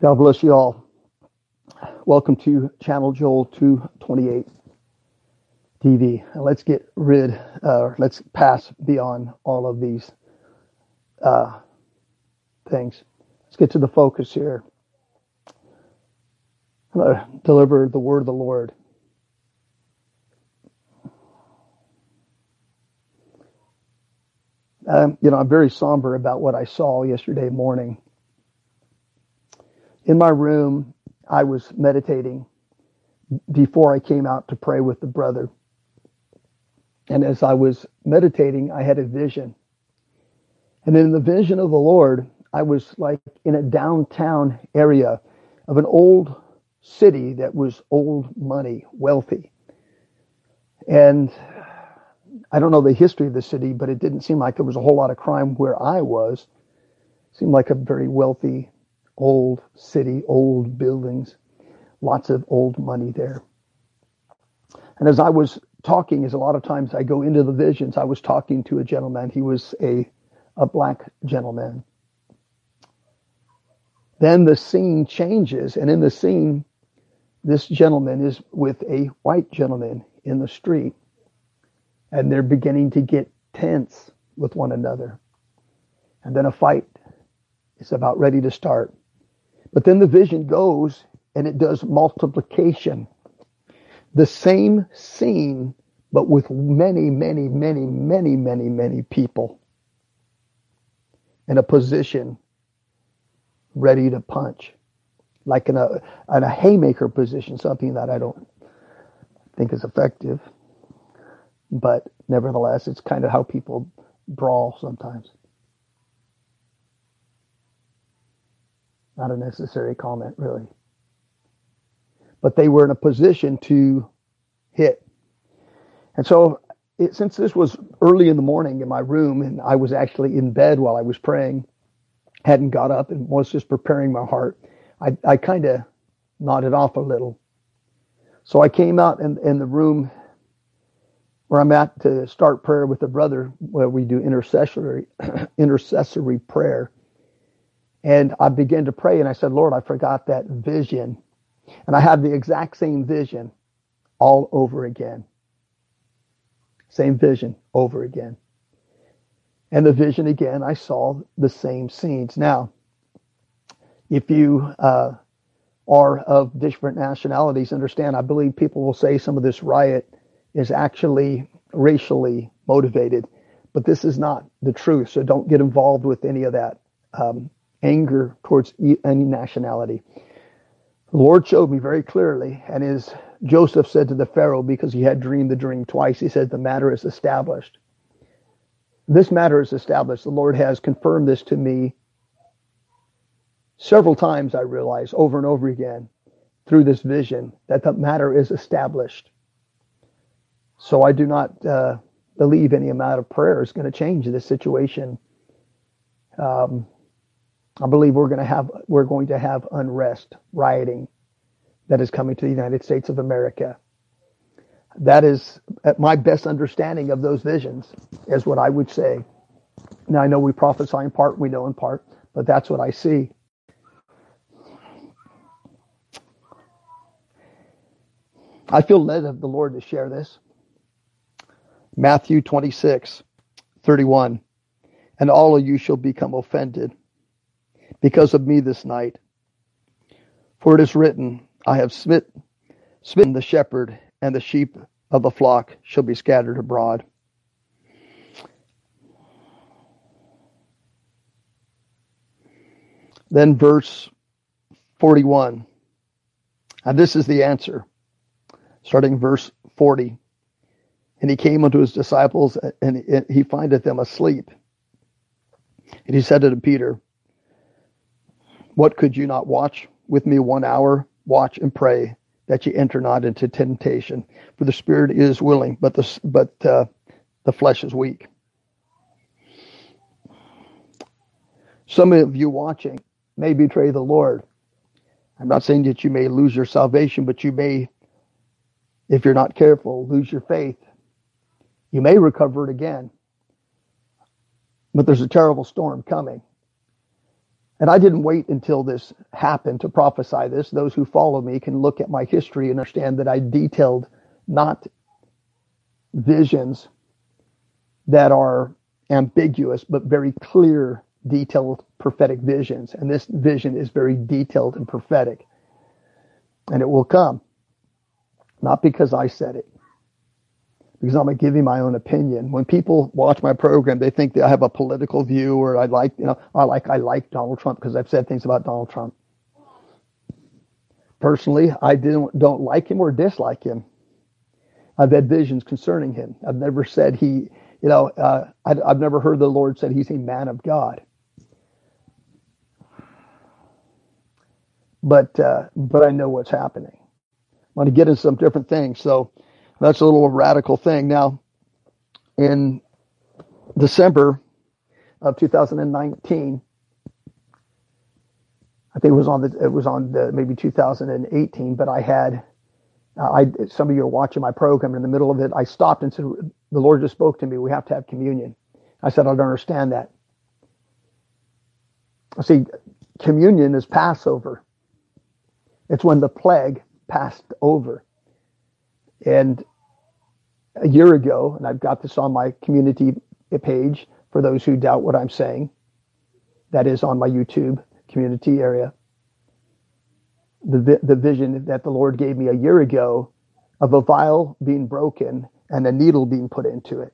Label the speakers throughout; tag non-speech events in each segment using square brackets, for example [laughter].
Speaker 1: God bless you all. Welcome to Channel Joel 228 TV. Let's get rid, uh, let's pass beyond all of these uh, things. Let's get to the focus here. Deliver the word of the Lord. Um, you know, I'm very somber about what I saw yesterday morning. In my room, I was meditating before I came out to pray with the brother. And as I was meditating, I had a vision. And in the vision of the Lord, I was like in a downtown area of an old city that was old money, wealthy. And I don't know the history of the city, but it didn't seem like there was a whole lot of crime where I was. It seemed like a very wealthy old city, old buildings, lots of old money there. And as I was talking, as a lot of times I go into the visions, I was talking to a gentleman. He was a, a black gentleman. Then the scene changes, and in the scene, this gentleman is with a white gentleman in the street, and they're beginning to get tense with one another. And then a fight is about ready to start. But then the vision goes and it does multiplication. The same scene, but with many, many, many, many, many, many people in a position ready to punch, like in a, in a haymaker position, something that I don't think is effective. But nevertheless, it's kind of how people brawl sometimes. Not a necessary comment, really. But they were in a position to hit. And so, it, since this was early in the morning in my room, and I was actually in bed while I was praying, hadn't got up and was just preparing my heart, I, I kind of nodded off a little. So I came out in, in the room where I'm at to start prayer with a brother, where we do intercessory [coughs] intercessory prayer. And I began to pray and I said, Lord, I forgot that vision. And I had the exact same vision all over again. Same vision over again. And the vision again, I saw the same scenes. Now, if you uh, are of different nationalities, understand, I believe people will say some of this riot is actually racially motivated, but this is not the truth. So don't get involved with any of that. Um, anger towards any nationality. The Lord showed me very clearly, and as Joseph said to the Pharaoh, because he had dreamed the dream twice, he said, The matter is established. This matter is established. The Lord has confirmed this to me several times, I realize, over and over again through this vision, that the matter is established. So I do not uh, believe any amount of prayer is going to change this situation. Um, I believe we're going to have we're going to have unrest, rioting that is coming to the United States of America. That is at my best understanding of those visions, is what I would say. Now I know we prophesy in part, we know in part, but that's what I see. I feel led of the Lord to share this. Matthew 26, 31. And all of you shall become offended because of me this night. For it is written, I have smit, smitten the shepherd, and the sheep of the flock shall be scattered abroad. Then verse 41. And this is the answer, starting verse 40. And he came unto his disciples, and he findeth them asleep. And he said unto Peter, what could you not watch with me one hour? Watch and pray that ye enter not into temptation. For the spirit is willing, but the but uh, the flesh is weak. Some of you watching may betray the Lord. I'm not saying that you may lose your salvation, but you may, if you're not careful, lose your faith. You may recover it again. But there's a terrible storm coming. And I didn't wait until this happened to prophesy this. Those who follow me can look at my history and understand that I detailed not visions that are ambiguous, but very clear, detailed prophetic visions. And this vision is very detailed and prophetic. And it will come. Not because I said it, because I'm you my own opinion. When people watch my program, they think that I have a political view or I like, you know, I like, I like Donald Trump because I've said things about Donald Trump. Personally, I didn't, don't like him or dislike him. I've had visions concerning him. I've never said he, you know, uh, I, have never heard the Lord said he's a man of God. But, uh, but I know what's happening. I want to get into some different things. So, that's a little radical thing. Now, in December of 2019, I think it was on the it was on the maybe 2018, but I had I some of you are watching my program in the middle of it. I stopped and said, "The Lord just spoke to me. We have to have communion." I said, "I don't understand that." See, communion is Passover. It's when the plague passed over. And a year ago, and I've got this on my community page for those who doubt what I'm saying, that is on my YouTube community area. The, the vision that the Lord gave me a year ago of a vial being broken and a needle being put into it.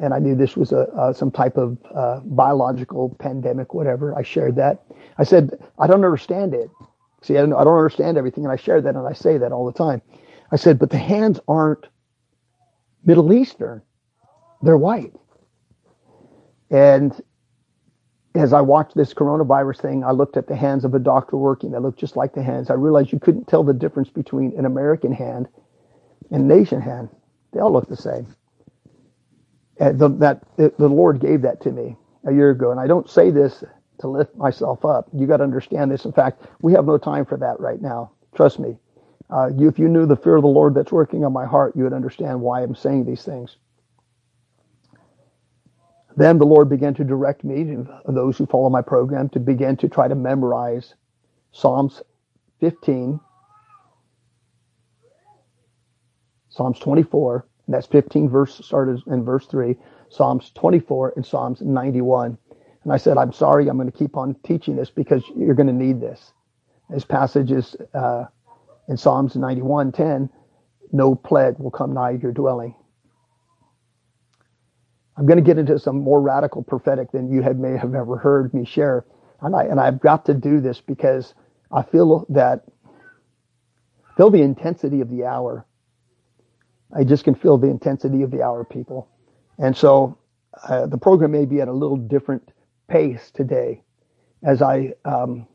Speaker 1: And I knew this was a, some type of uh, biological pandemic, whatever. I shared that. I said, I don't understand it. See, I don't, I don't understand everything. And I share that and I say that all the time. I said, but the hands aren't Middle Eastern. They're white. And as I watched this coronavirus thing, I looked at the hands of a doctor working that looked just like the hands. I realized you couldn't tell the difference between an American hand and a nation hand. They all look the same. And the, that the Lord gave that to me a year ago, and I don't say this to lift myself up. You got to understand this. In fact, we have no time for that right now. Trust me. Uh, you, if you knew the fear of the Lord that's working on my heart, you would understand why I'm saying these things. Then the Lord began to direct me, to those who follow my program, to begin to try to memorize Psalms 15, Psalms 24, and that's 15 verse started in verse 3, Psalms 24 and Psalms 91. And I said, I'm sorry, I'm going to keep on teaching this because you're going to need this. This passage is uh, in Psalms 91:10, no plague will come nigh your dwelling. I'm going to get into some more radical prophetic than you had may have ever heard me share, and I and I've got to do this because I feel that feel the intensity of the hour. I just can feel the intensity of the hour, people, and so uh, the program may be at a little different pace today, as I um,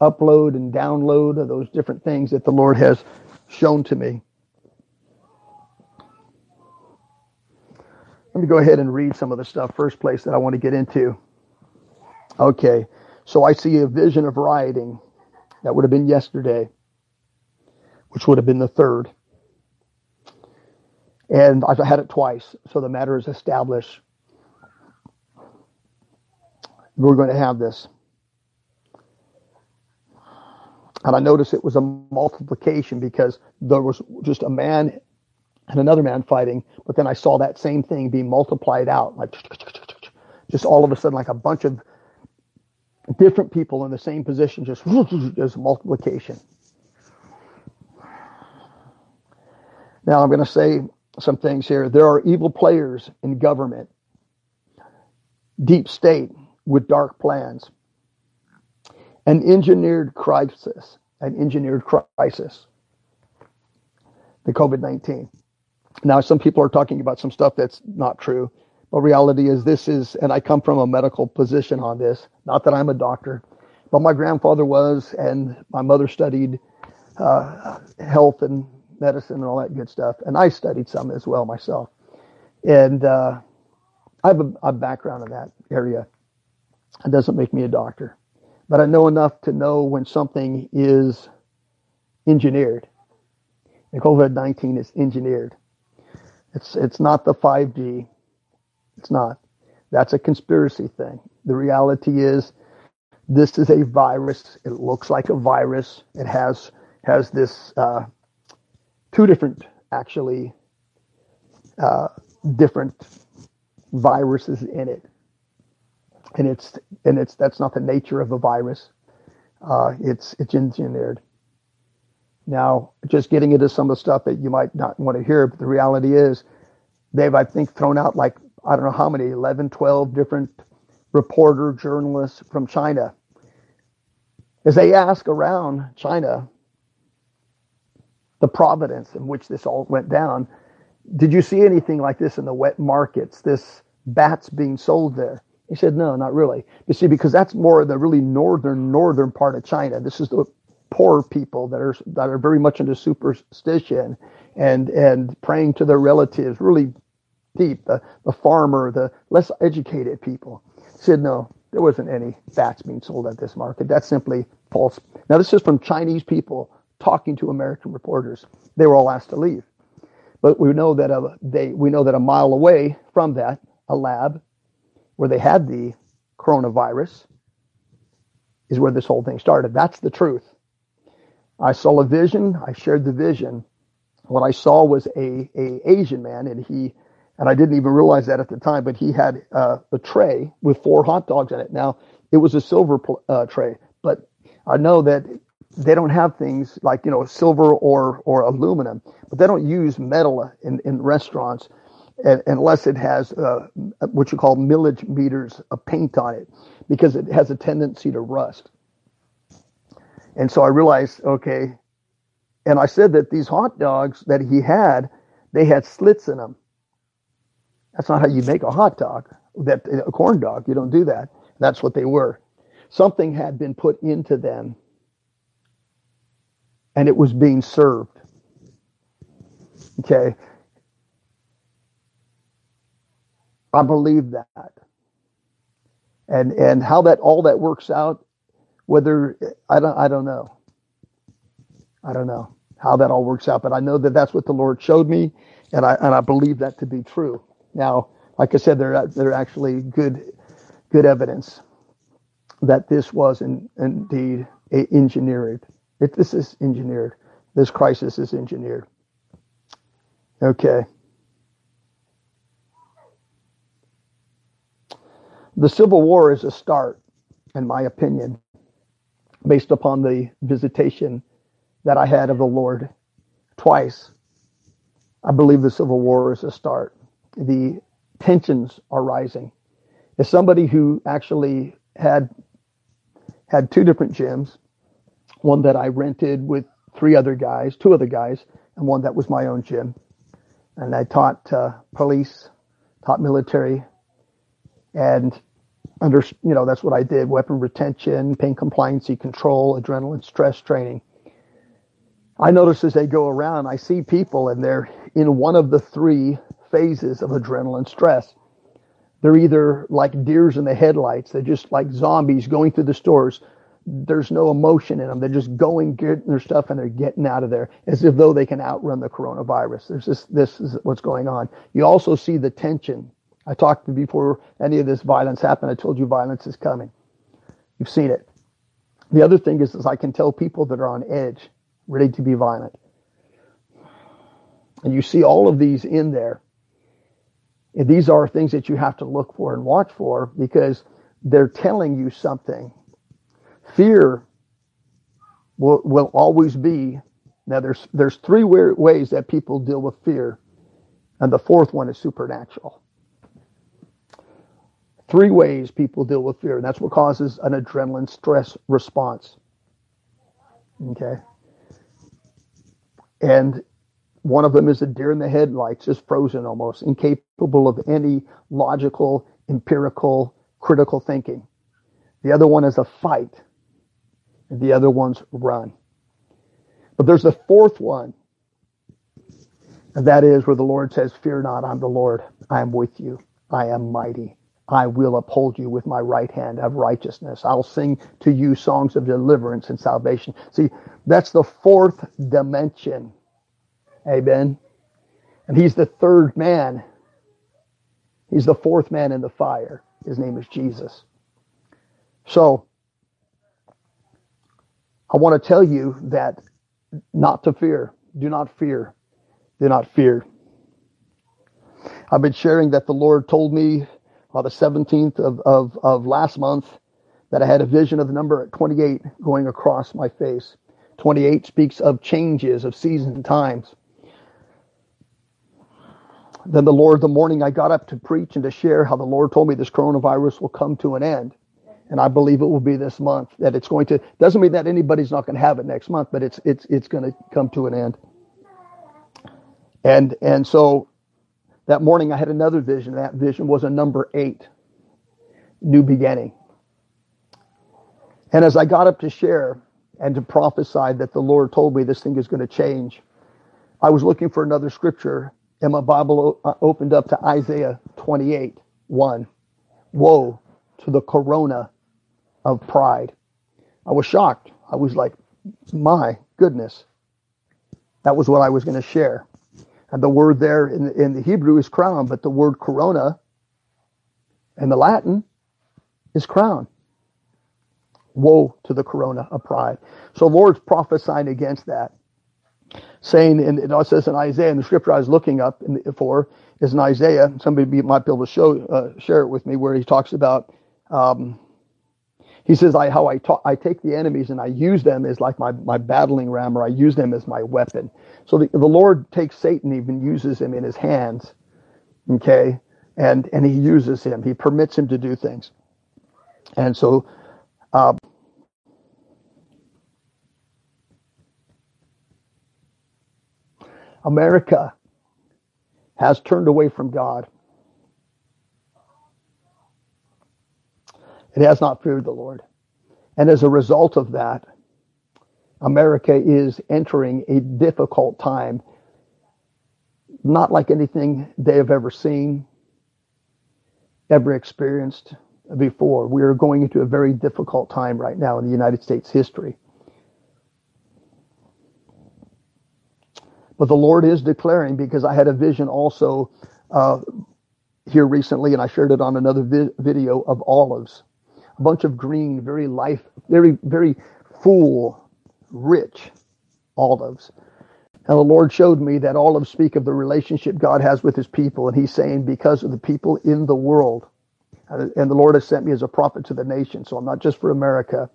Speaker 1: upload and download of those different things that the Lord has shown to me. Let me go ahead and read some of the stuff. First place that I want to get into. Okay, so I see a vision of rioting. That would have been yesterday, which would have been the third. And I've had it twice, so the matter is established. We're going to have this. And I noticed it was a multiplication because there was just a man and another man fighting, but then I saw that same thing being multiplied out, like just all of a sudden, like a bunch of different people in the same position, just there's multiplication. Now I'm going to say some things here. There are evil players in government, deep state with dark plans an engineered crisis, an engineered crisis, the COVID 19. Now, some people are talking about some stuff that's not true, but reality is this is, and I come from a medical position on this, not that I'm a doctor, but my grandfather was, and my mother studied uh, health and medicine and all that good stuff, and I studied some as well myself. And uh, I have a, a background in that area. It doesn't make me a doctor but I know enough to know when something is engineered. And COVID 19 is engineered. It's, it's not the 5G. It's not. That's a conspiracy thing. The reality is this is a virus. It looks like a virus. It has has this uh, two different actually uh, different viruses in it, and it's and it's that's not the nature of a virus. Uh, it's it's engineered. Now, just getting into some of the stuff that you might not want to hear, but the reality is, they've I think thrown out like I don't know how many 11, 12 different reporter journalists from China. As they ask around China the providence in which this all went down, did you see anything like this in the wet markets? This bats being sold there? He said, no, not really. You see, because that's more the really northern, northern part of China. This is the poor people that are that are very much into superstition and and praying to their relatives really deep. The the farmer, the less educated people. He said, no, there wasn't any bats being sold at this market. That's simply false. Now, this is from Chinese people talking to American reporters. They were all asked to leave. But we know that a, they we know that a mile away from that, a lab where they had the coronavirus is where this whole thing started. That's the truth. I saw a vision. I shared the vision. What I saw was a, a Asian man, and he and I didn't even realize that at the time, but he had uh, a tray with four hot dogs in it. Now it was a silver uh, tray, but I know that they don't have things like you know silver or or aluminum, but they don't use metal in in restaurants unless it has uh, what you call millage meters of paint on it, because it has a tendency to rust. And so I realized, okay, and I said that these hot dogs that he had, they had slits in them. That's not how you make a hot dog. That a corn dog, you don't do that. That's what they were. Something had been put into them and it was being served. Okay. I believe that. And and how that all that works out, whether I don't I don't know. I don't know how that all works out, but I know that that's what the Lord showed me, and I and I believe that to be true. Now, like I said, there there actually good good evidence that this was in, indeed engineered. It, this is engineered. This crisis is engineered. Okay. The Civil War is a start, in my opinion, based upon the visitation that I had of the Lord twice. I believe the Civil War is a start. The tensions are rising. As somebody who actually had had two different gyms, one that I rented with three other guys, two other guys, and one that was my own gym. And I taught uh, police, taught military, and under you know that's what I did: weapon retention, pain compliancy control, adrenaline stress training. I notice as they go around, I see people and they're in one of the three phases of adrenaline stress. They're either like deers in the headlights, they're just like zombies going through the stores, there's no emotion in them. They're just going, getting their stuff, and they're getting out of there as if though they can outrun the coronavirus. There's this, this is what's going on. You also see the tension. I talked before any of this violence happened. I told you violence is coming. You've seen it. The other thing is, is I can tell people that are on edge, ready to be violent. And you see all of these in there. And these are things that you have to look for and watch for because they're telling you something Fear will, will always be. Now, there's, there's three ways that people deal with fear, and the fourth one is supernatural. Three ways people deal with fear, and that's what causes an adrenaline stress response. Okay. And one of them is a deer in the headlights, just frozen almost, incapable of any logical, empirical, critical thinking. The other one is a fight and the other ones run. But there's a fourth one, and that is where the Lord says, Fear not, I'm the Lord. I am with you. I am mighty. I will uphold you with my right hand of righteousness. I'll sing to you songs of deliverance and salvation. See, that's the fourth dimension. Amen. And he's the third man. He's the fourth man in the fire. His name is Jesus. So, I want to tell you that not to fear. Do not fear. Do not fear. I've been sharing that the Lord told me on the 17th of, of, of last month that I had a vision of the number 28 going across my face. 28 speaks of changes, of seasons and times. Then the Lord, the morning I got up to preach and to share how the Lord told me this coronavirus will come to an end. And I believe it will be this month that it's going to, doesn't mean that anybody's not going to have it next month, but it's, it's, it's going to come to an end. And, and so that morning I had another vision. That vision was a number eight, new beginning. And as I got up to share and to prophesy that the Lord told me this thing is going to change, I was looking for another scripture and my Bible uh, opened up to Isaiah 28 1. Woe to the corona of pride. I was shocked. I was like, my goodness. That was what I was going to share. And the word there in, in the Hebrew is crown, but the word corona in the Latin is crown. Woe to the corona of pride. So Lord's prophesying against that saying, and it says in Isaiah, and the scripture I was looking up the, for is in Isaiah. Somebody might be able to show, uh, share it with me, where he talks about, um, he says, I, how I, ta- I take the enemies and I use them as like my, my battling ram, or I use them as my weapon. So the, the Lord takes Satan, even uses him in his hands, okay, and and he uses him. He permits him to do things, and so. Uh, America has turned away from God. It has not feared the Lord. And as a result of that, America is entering a difficult time, not like anything they have ever seen, ever experienced before. We are going into a very difficult time right now in the United States history. But the Lord is declaring because I had a vision also uh, here recently, and I shared it on another vi- video of olives, bunch of green, very life, very very full, rich olives. And the Lord showed me that olives speak of the relationship God has with His people, and He's saying because of the people in the world, uh, and the Lord has sent me as a prophet to the nation, so I'm not just for America,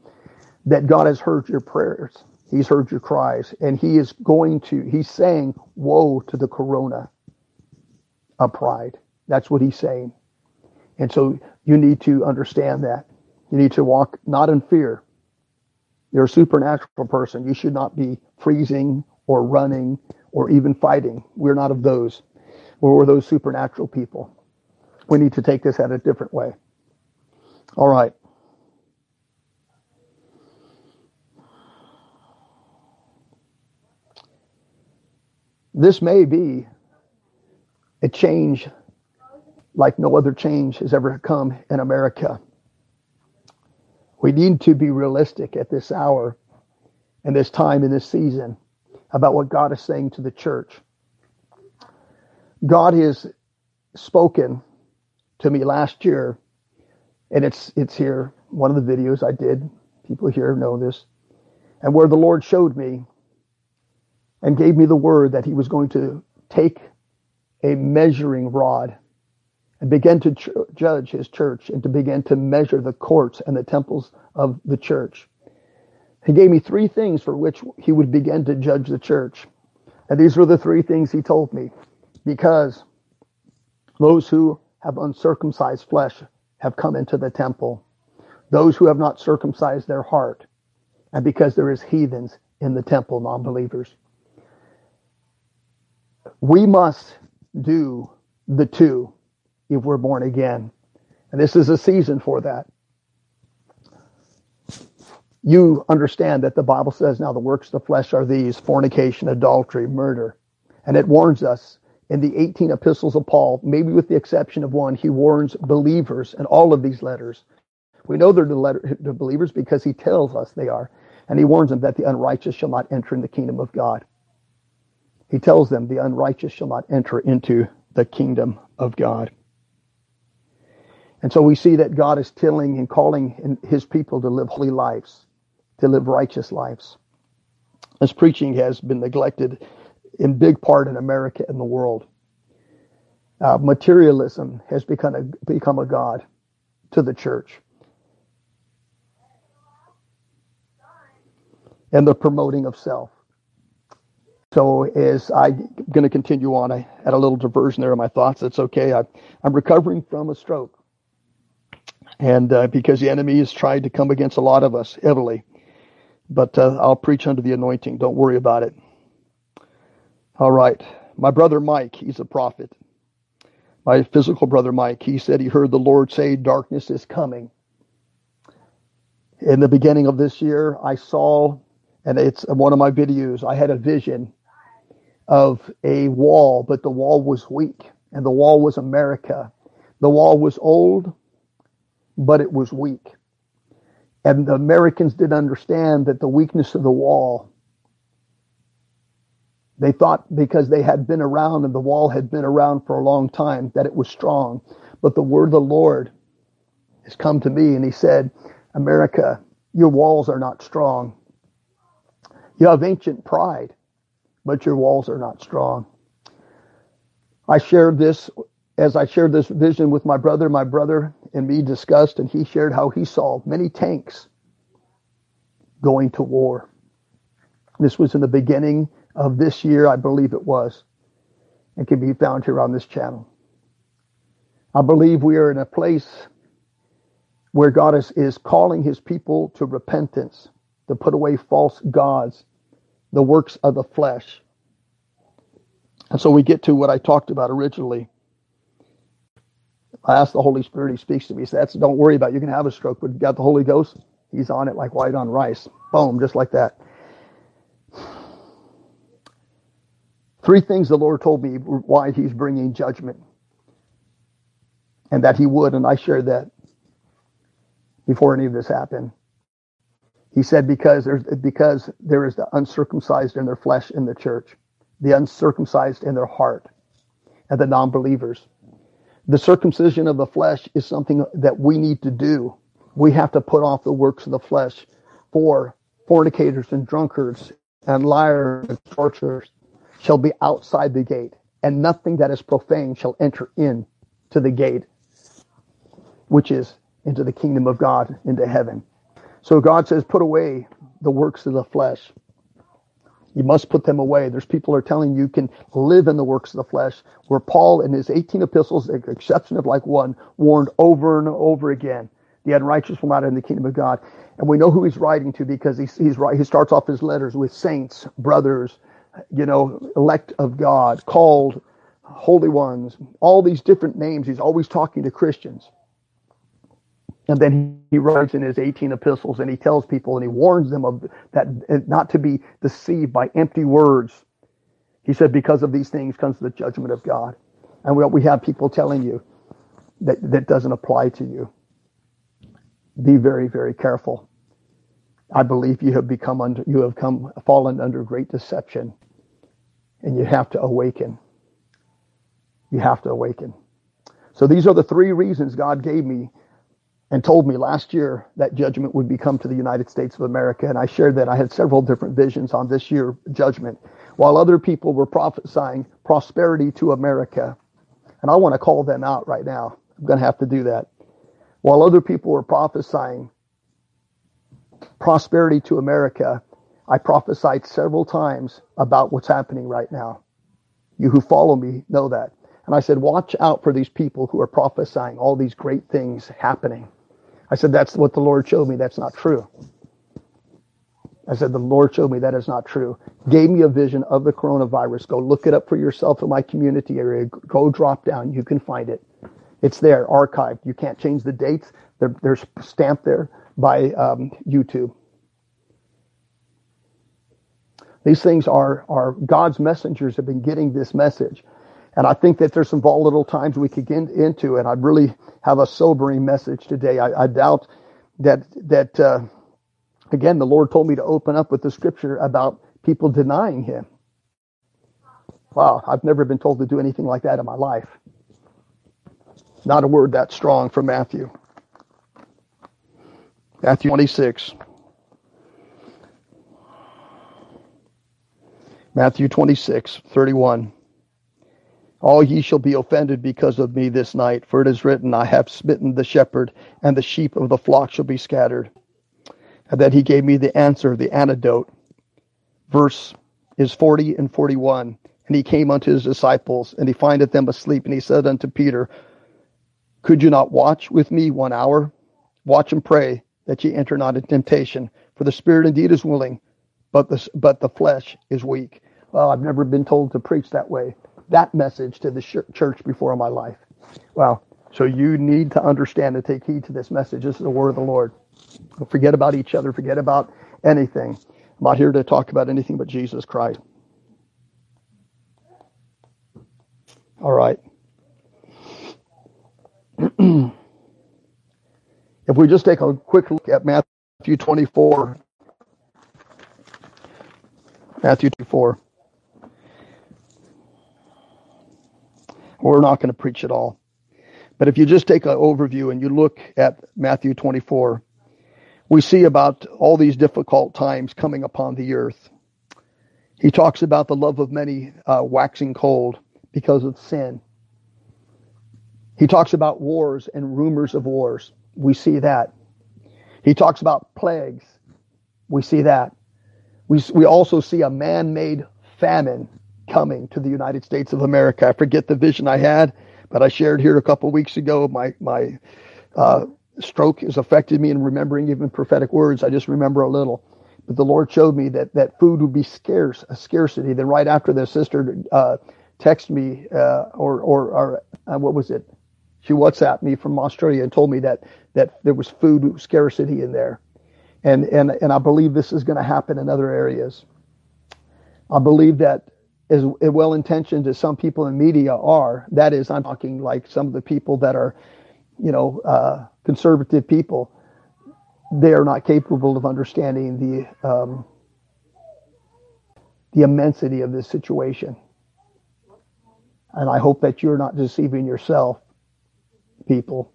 Speaker 1: that God has heard your prayers He's heard your cries, and he is going to, he's saying, Woe to the corona of pride. That's what he's saying. And so you need to understand that. You need to walk not in fear. You're a supernatural person. You should not be freezing or running or even fighting. We're not of those. We're those supernatural people. We need to take this at a different way. All right. This may be a change like no other change has ever come in America. We need to be realistic at this hour and this time in this season about what God is saying to the church. God has spoken to me last year, and it's it's here. One of the videos I did, people here know this, and where the Lord showed me and gave me the word that he was going to take a measuring rod and begin to judge his church and to begin to measure the courts and the temples of the church. He gave me three things for which he would begin to judge the church. And these were the three things he told me. Because those who have uncircumcised flesh have come into the temple, those who have not circumcised their heart, and because there is heathens in the temple, non believers we must do the two if we're born again. And this is a season for that. You understand that the Bible says now the works of the flesh are these fornication, adultery, murder. And it warns us in the 18 epistles of Paul, maybe with the exception of one, he warns believers in all of these letters. We know they're the, letter, believers because he tells us they are. And he warns them that the unrighteous shall not enter in the kingdom of God he tells them the unrighteous shall not enter into the kingdom of God. And so we see that God is tilling and calling his people to live holy lives, to live righteous lives. This preaching has been neglected in big part in America and the world. Uh, materialism has become a, become a god to the church. And the promoting of self. So as I'm going to continue on, I had a little diversion there in my thoughts. That's okay. I, am recovering from a stroke. And uh, because the enemy has tried to come against a lot of us heavily. But uh, I'll preach under the anointing. Don't worry about it. All right. My brother Mike, he's a prophet. My physical brother Mike, he said he heard the Lord say, Darkness is coming. In the beginning of this year, I saw, and it's one of my videos, I had a vision of a wall, but the wall was weak, and the wall was America. The wall was old, but it was weak. And the Americans didn't understand that the weakness of the wall, they thought because they had been around and the wall had been around for a long time that it was strong. But the word of the Lord has come to me and he said, America, your walls are not strong. You have ancient pride, but your walls are not strong. I shared this as I shared this vision with my brother. My brother and me discussed, and he shared how he saw many tanks going to war. This was in the beginning of this year, I believe it was, and can be found here on this channel. I believe we are in a place where God is, is calling his people to repentance, to put away false gods, the works of the flesh. And so we get to what I talked about originally. I ask the Holy Spirit, he speaks to me. He says, Don't worry about it. You can have a stroke, but you got the Holy Ghost. He's on it like white on rice. Boom, just like that. Three things the Lord told me why he's bringing judgment. And that he would, and I shared that before any of this happened. He said because there's because there is the uncircumcised in their flesh in the church, the uncircumcised in their heart, and the non-believers. The circumcision of the flesh is something that we need to do. We have to put off the works of the flesh for fornicators and drunkards and liars and torturers shall be outside the gate, and nothing that is profane shall enter in to the gate, which is into the kingdom of God, into heaven. So God says, put away the works of the flesh. You must put them away. There's people are telling you, can live in the works of the flesh, where Paul in his 18 epistles, exception of like one, warned over and over again, the unrighteous will not enter the kingdom of God. And we know who he's writing to because he's, he's right. He starts off his letters with saints, brothers, you know, elect of God, called holy ones, all these different names. He's always talking to Christians. And then he writes in his 18 epistles and he tells people and he warns them of that eh, not to be deceived by empty words. He said, because of these things comes the judgment of God. And we, we have people telling you that that doesn't apply to you. Be very, very careful. I believe you have become under, you have come, fallen under great deception and you have to awaken. You have to awaken. So these are the three reasons God gave me and told me last year that judgment would be come to the United States of America. And I shared that I had several different visions on this year judgment, while other people were prophesying prosperity to America. And I want to call them out right now. I'm going to have to do that. While other people were prophesying prosperity to America, I prophesied several times about what's happening right now. You who follow me know that. And I said, watch out for these people who are prophesying all these great things happening. I said, that's what the Lord showed me. That's not true. I said, the Lord showed me that is not true. Gave me a vision of the coronavirus. Go look it up for yourself in my community area. Go drop down. You can find it. It's there, archived. You can't change the dates. They're, they're stamped there by um, YouTube. These things are, are God's messengers have been getting this message. And I think that there's some volatile times we could get into, and I really have a sobering message today. I, I doubt that that uh, again, the Lord told me to open up with the scripture about people denying Him. Wow, I've never been told to do anything like that in my life. Not a word that strong from Matthew. Matthew 26. Matthew 26, 31. All ye shall be offended because of me this night, for it is written, I have smitten the shepherd, and the sheep of the flock shall be scattered. And then he gave me the answer, the antidote. Verse is 40 and 41. And he came unto his disciples, and he findeth them asleep, and he said unto Peter, Could you not watch with me one hour? Watch and pray that ye enter not into temptation. For the spirit indeed is willing, but the, but the flesh is weak. Well, I've never been told to preach that way that message to the church before my life. Wow. So you need to understand and take heed to this message. This is the word of the Lord. Forget about each other. Forget about anything. I'm not here to talk about anything but Jesus Christ. All right. [clears throat] if we just take a quick look at Matthew 24, Matthew 24. We're not going to preach it all. But if you just take an overview and you look at Matthew 24, we see about all these difficult times coming upon the earth. He talks about the love of many uh, waxing cold because of sin. He talks about wars and rumors of wars. We see that. He talks about plagues. We see that. We, we also see a man made famine coming to the United States of America. I forget the vision I had, but I shared here a couple weeks ago. My my uh, stroke has affected me in remembering even prophetic words. I just remember a little. But the Lord showed me that that food would be scarce, a scarcity. Then right after the sister uh, texted me, uh, or or, or uh, what was it? She WhatsApped me from Australia and told me that that there was food scarcity in there, and and and I believe this is going to happen in other areas. I believe that as well intentioned as some people in media are, that is, I'm talking like some of the people that are, you know, uh, conservative people, they are not capable of understanding the um, the immensity of this situation. And I hope that you're not deceiving yourself, people.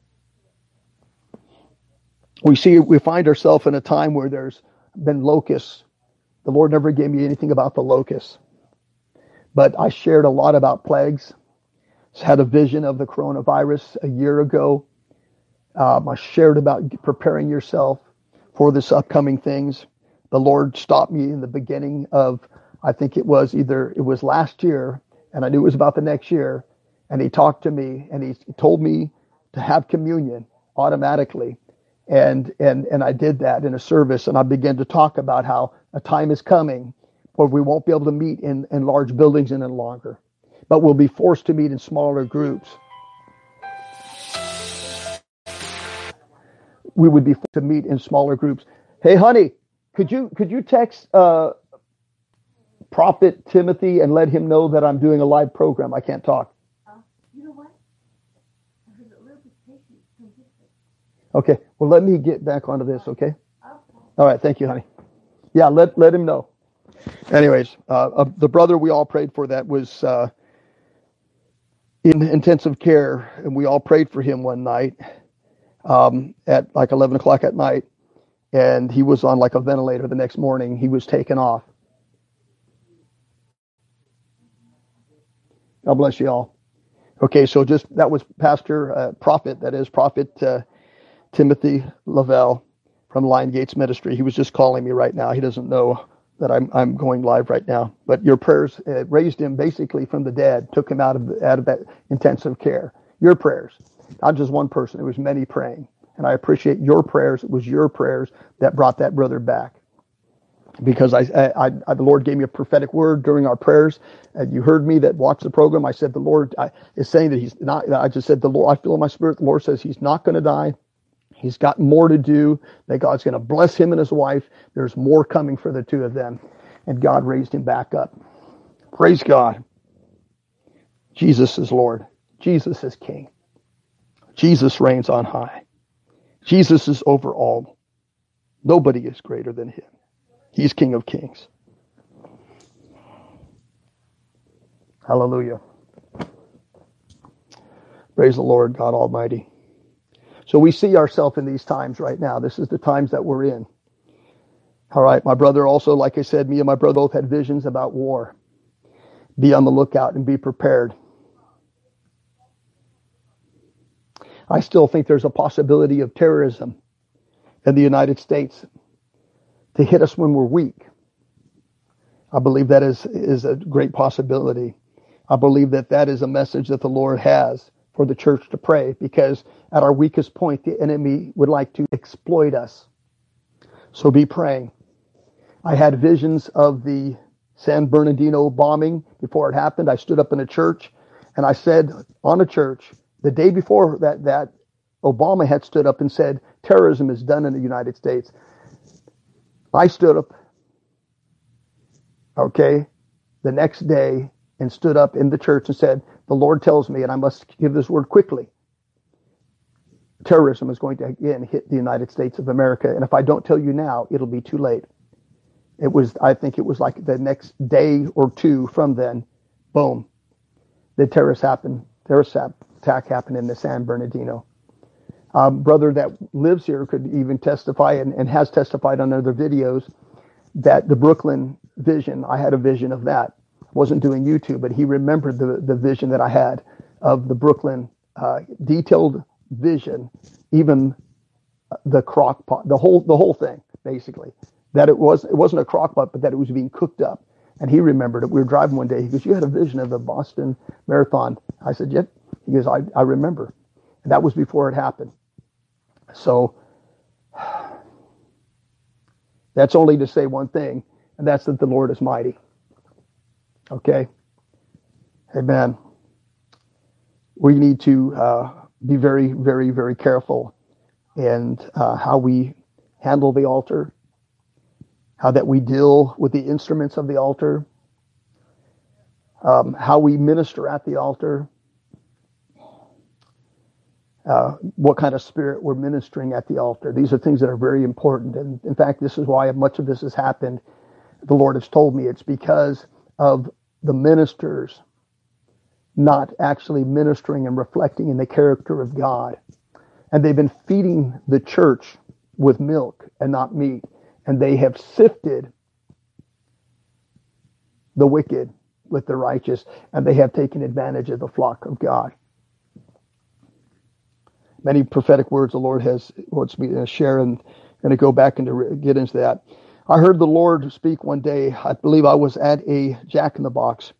Speaker 1: We see we find ourselves in a time where there's been locusts. The Lord never gave me anything about the locusts but I shared a lot about plagues. Had a vision of the coronavirus a year ago. Um, I shared about preparing yourself for this upcoming things. The Lord stopped me in the beginning of, I think it was either it was last year, and I knew it was about the next year, and He talked to me and He told me to have communion automatically, and and and I did that in a service, and I began to talk about how a time is coming or we won't be able to meet in, in large buildings any longer, but we'll be forced to meet in smaller groups. We would be forced to meet in smaller groups. Hey, honey, could you could you text uh, Prophet Timothy and let him know that I'm doing a live program? I can't talk. You know what? Okay. Well, let me get back onto this. Okay. All right. Thank you, honey. Yeah. Let let him know anyways, uh, uh, the brother we all prayed for that was uh, in intensive care, and we all prayed for him one night um, at like 11 o'clock at night, and he was on like a ventilator the next morning. He was taken off. God bless you all. Okay, so just that was Pastor uh, Prophet, that is Prophet uh, Timothy Lavelle from Lion Gates Ministry. He was just calling me right now. He doesn't know that I'm I'm going live right now. But your prayers uh, raised him basically from the dead, took him out of out of that intensive care. Your prayers, not just one person. It was many praying, and I appreciate your prayers. It was your prayers that brought that brother back. Because I, I, I the Lord gave me a prophetic word during our prayers, and you heard me that watched the program. I said the Lord I, is saying that he's not. I just said the Lord. I feel in my spirit. The Lord says he's not going to die. He's got more to do, that God's going to bless him and his wife. There's more coming for the two of them. And God raised him back up. Praise God. Jesus is Lord. Jesus is King. Jesus reigns on high. Jesus is over all. Nobody is greater than him. He's King of kings. Hallelujah. Praise the Lord God Almighty. So we see ourselves in these times right now. This is the times that we're in. All right. My brother also, like I said, me and my brother both had visions about war. be on the lookout and be prepared. I still think there's a possibility of terrorism in the United States to hit us when we're weak. I believe that is, is a great possibility. I believe that that is a message that the Lord has for the church to pray because at our weakest point, the enemy would like to exploit us. So be praying. I had visions of the San Bernardino bombing before it happened. I stood up in a church and I said on a church the day before that, that Obama had stood up and said, terrorism is done in the United States. I stood up, okay, the next day and stood up in the church and said, the Lord tells me, and I must give this word quickly. Terrorism is going to again hit the United States of America. And if I don't tell you now, it'll be too late. It was, I think it was like the next day or two from then, boom, the terrorist happened, terrorist attack happened in the San Bernardino. Um, brother that lives here could even testify and, and has testified on other videos that the Brooklyn vision, I had a vision of that. Wasn't doing YouTube, but he remembered the, the vision that I had of the Brooklyn uh, detailed vision, even the crock pot, the whole the whole thing, basically that it was it wasn't a crock pot, but that it was being cooked up. And he remembered it. We were driving one day. He goes, "You had a vision of the Boston Marathon." I said, "Yep." He goes, "I I remember," and that was before it happened. So [sighs] that's only to say one thing, and that's that the Lord is mighty. Okay, Amen. We need to uh, be very, very, very careful and uh, how we handle the altar how that we deal with the instruments of the altar, um, how we minister at the altar, uh, what kind of spirit we're ministering at the altar. These are things that are very important. And in fact, this is why much of this has happened. The Lord has told me it's because of the ministers not actually ministering and reflecting in the character of God. And they've been feeding the church with milk and not meat and they have sifted the wicked with the righteous, and they have taken advantage of the flock of God. Many prophetic words the Lord has wants me to share, and I'm going to go back and to get into that. I heard the Lord speak one day. I believe I was at a Jack in the Box,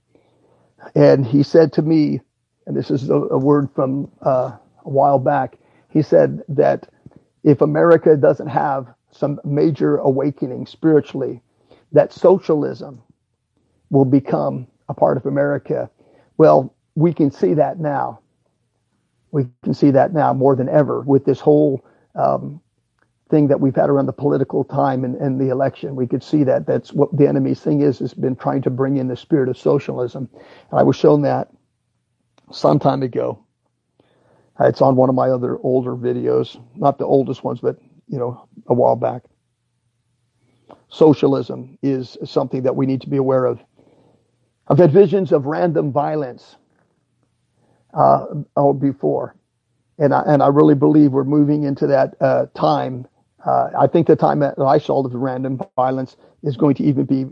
Speaker 1: and He said to me, and this is a, a word from uh, a while back. He said that if America doesn't have some major awakening spiritually that socialism will become a part of America. Well, we can see that now. We can see that now more than ever with this whole um, thing that we've had around the political time and, and, the election. We could see that that's what the enemy's thing is, has been trying to bring in the spirit of socialism. And I was shown that some time ago. It's on one of my other older videos, not the oldest ones, but you know, a while back. Socialism is something that we need to be aware of. I've had visions of random violence uh, before, and I, and I really believe we're moving into that uh, time. Uh, I think the time that I saw of the random violence is going to even be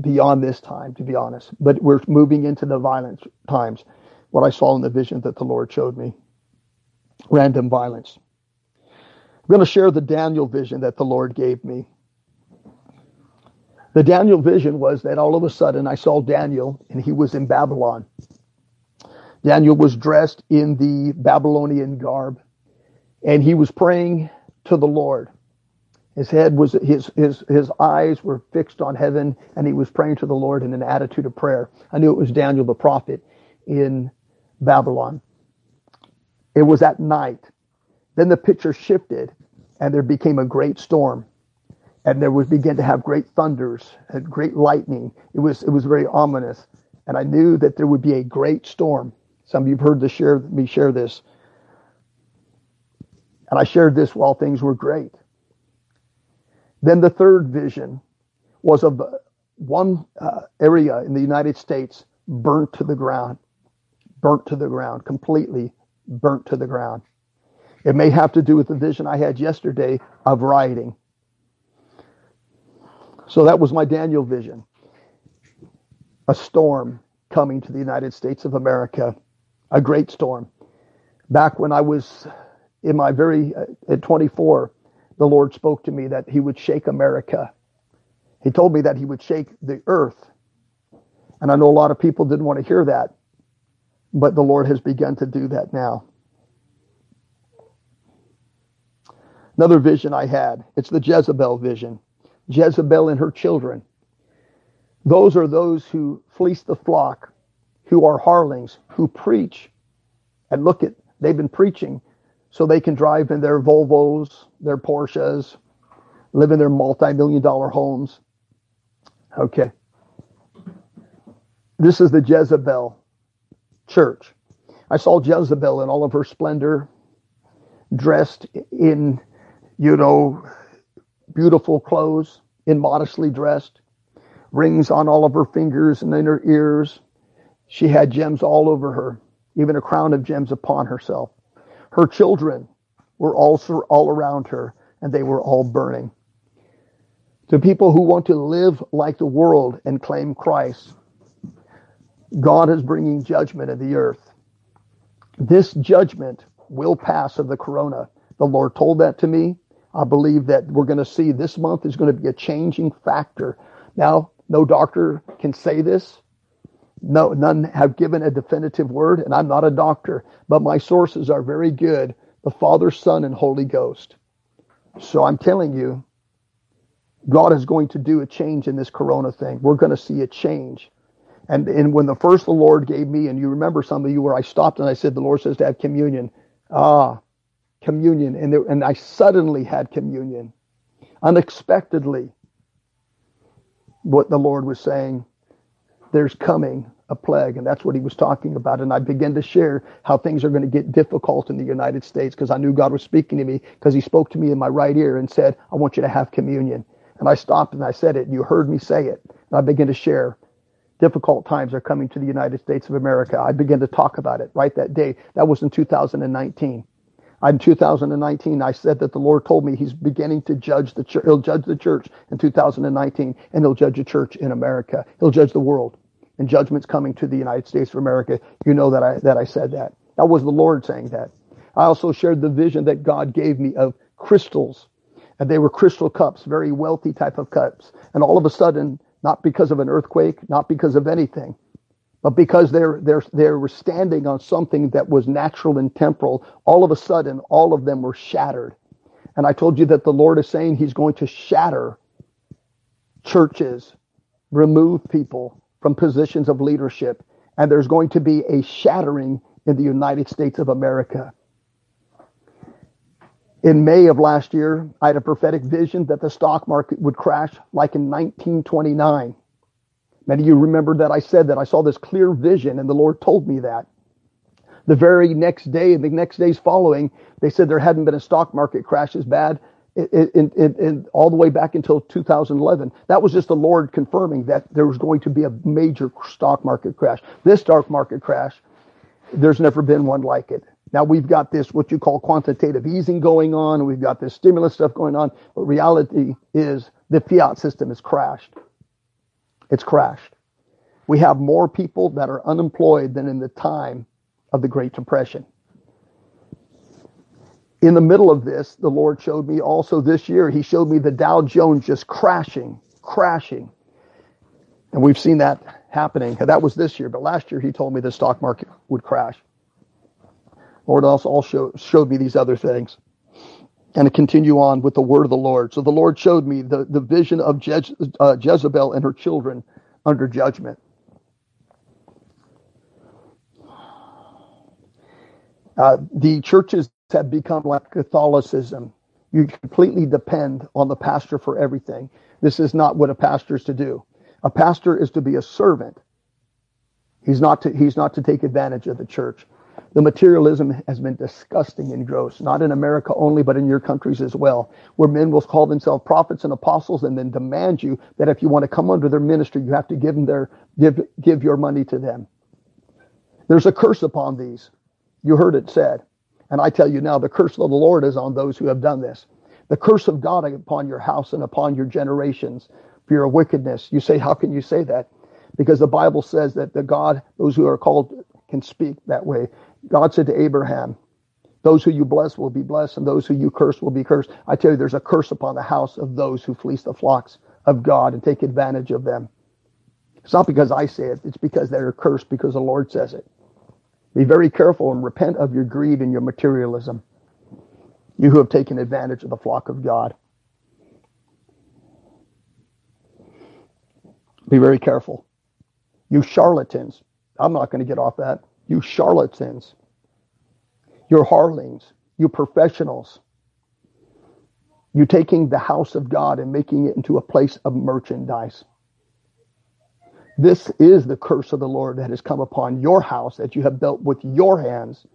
Speaker 1: beyond this time, to be honest. But we're moving into the violent times. What I saw in the vision that the Lord showed me, random violence. I'm going to share the Daniel vision that the Lord gave me. The Daniel vision was that all of a sudden I saw Daniel and he was in Babylon. Daniel was dressed in the Babylonian garb and he was praying to the Lord. His head was his his his eyes were fixed on heaven and he was praying to the Lord in an attitude of prayer. I knew it was Daniel the prophet in Babylon. It was at night then the picture shifted and there became a great storm. And there was began to have great thunders and great lightning. It was it was very ominous. And I knew that there would be a great storm. Some of you have heard the share, me share this. And I shared this while things were great. Then the third vision was of one uh, area in the United States burnt to the ground, burnt to the ground, completely burnt to the ground. It may have to do with the vision I had yesterday of rioting. So that was my Daniel vision. A storm coming to the United States of America, a great storm. Back when I was in my very, uh, at 24, the Lord spoke to me that He would shake America. He told me that He would shake the earth. And I know a lot of people didn't want to hear that, but the Lord has begun to do that now. Another vision I had, it's the Jezebel vision. Jezebel and her children. Those are those who fleece the flock, who are hirelings, who preach. And look at, they've been preaching so they can drive in their Volvos, their Porsches, live in their multi million dollar homes. Okay. This is the Jezebel church. I saw Jezebel in all of her splendor, dressed in, you know, beautiful clothes, immodestly dressed, rings on all of her fingers and in her ears. She had gems all over her, even a crown of gems upon herself. Her children were also all around her, and they were all burning. To people who want to live like the world and claim Christ, God is bringing judgment in the earth. This judgment will pass of the corona. The Lord told that to me. I believe that we're going to see this month is going to be a changing factor. Now, no doctor can say this. No, none have given a definitive word, and I'm not a doctor, but my sources are very good the Father, Son, and Holy Ghost. So I'm telling you, God is going to do a change in this corona thing. We're going to see a change. And, and when the first the Lord gave me, and you remember some of you where I stopped and I said, the Lord says to have communion. Ah, communion. And, there, and I suddenly had communion. Unexpectedly, what the Lord was saying, there's coming a plague. And that's what he was talking about. And I began to share how things are going to get difficult in the United States because I knew God was speaking to me because he spoke to me in my right ear and said, I want you to have communion. And I stopped and I said it. You heard me say it. And I began to share difficult times are coming to the United States of America. I began to talk about it right that day. That was in 2019. In 2019, I said that the Lord told me He's beginning to judge the church. He'll judge the church in 2019, and He'll judge the church in America. He'll judge the world, and judgment's coming to the United States of America. You know that I that I said that. That was the Lord saying that. I also shared the vision that God gave me of crystals, and they were crystal cups, very wealthy type of cups. And all of a sudden, not because of an earthquake, not because of anything, but because they're, they're, they were standing on something that was natural and temporal, all of a sudden, all of them were shattered. And I told you that the Lord is saying he's going to shatter churches, remove people from positions of leadership, and there's going to be a shattering in the United States of America. In May of last year, I had a prophetic vision that the stock market would crash like in 1929. Many of you remember that I said that I saw this clear vision and the Lord told me that. The very next day and the next days following, they said there hadn't been a stock market crash as bad in, in, in, all the way back until 2011. That was just the Lord confirming that there was going to be a major stock market crash. This stock market crash, there's never been one like it. Now we've got this, what you call quantitative easing going on, and we've got this stimulus stuff going on, but reality is the fiat system has crashed. It's crashed. We have more people that are unemployed than in the time of the Great Depression. In the middle of this, the Lord showed me also this year, He showed me the Dow Jones just crashing, crashing. And we've seen that happening. That was this year, but last year He told me the stock market would crash. Lord also showed me these other things. And to continue on with the word of the Lord. So the Lord showed me the, the vision of uh, Jezebel and her children under judgment. Uh, the churches have become like Catholicism. You completely depend on the pastor for everything. This is not what a pastor is to do. A pastor is to be a servant. He's not to, he's not to take advantage of the church. The materialism has been disgusting and gross, not in America only, but in your countries as well, where men will call themselves prophets and apostles and then demand you that if you want to come under their ministry, you have to give them their, give, give your money to them. There's a curse upon these. You heard it said. And I tell you now, the curse of the Lord is on those who have done this. The curse of God upon your house and upon your generations for your wickedness. You say, how can you say that? because the Bible says that the God, those who are called can speak that way. God said to Abraham, those who you bless will be blessed, and those who you curse will be cursed. I tell you, there's a curse upon the house of those who fleece the flocks of God and take advantage of them. It's not because I say it, it's because they're cursed because the Lord says it. Be very careful and repent of your greed and your materialism. You who have taken advantage of the flock of God. Be very careful. You charlatans. I'm not going to get off that. You charlatans. You're hirelings. You professionals. You taking the house of God and making it into a place of merchandise. This is the curse of the Lord that has come upon your house that you have built with your hands.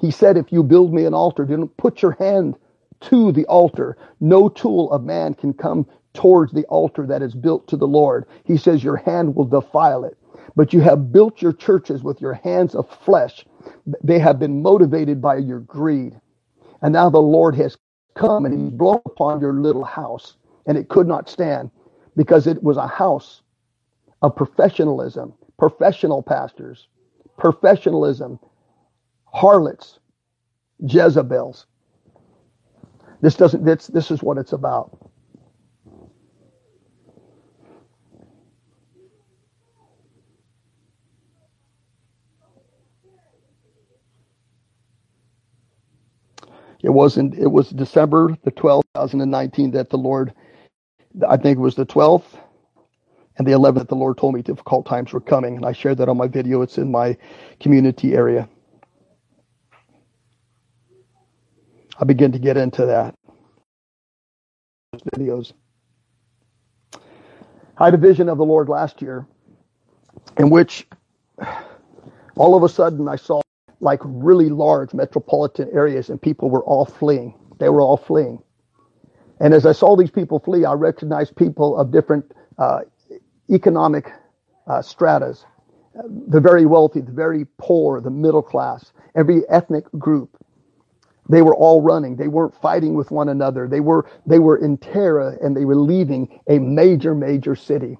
Speaker 1: He said, if you build me an altar, don't put your hand to the altar. No tool of man can come towards the altar that is built to the Lord. He says your hand will defile it. But you have built your churches with your hands of flesh. They have been motivated by your greed. And now the Lord has come and he's blown upon your little house. And it could not stand because it was a house of professionalism, professional pastors, professionalism, harlots, Jezebels. This doesn't, this, this is what it's about. It wasn't, it was December the 12th, 2019 that the Lord, I think it was the 12th, and the 11th, the Lord told me difficult times were coming. And I shared that on my video. It's in my community area. I begin to get into that. Videos. I had a vision of the Lord last year in which [sighs] all of a sudden I saw like really large metropolitan areas and people were all fleeing. They were all fleeing. And as I saw these people flee, I recognized people of different uh, economic uh, stratas, the very wealthy, the very poor, the middle class, every ethnic group. They were all running. They weren't fighting with one another. They were, they were in terror and they were leaving a major, major city.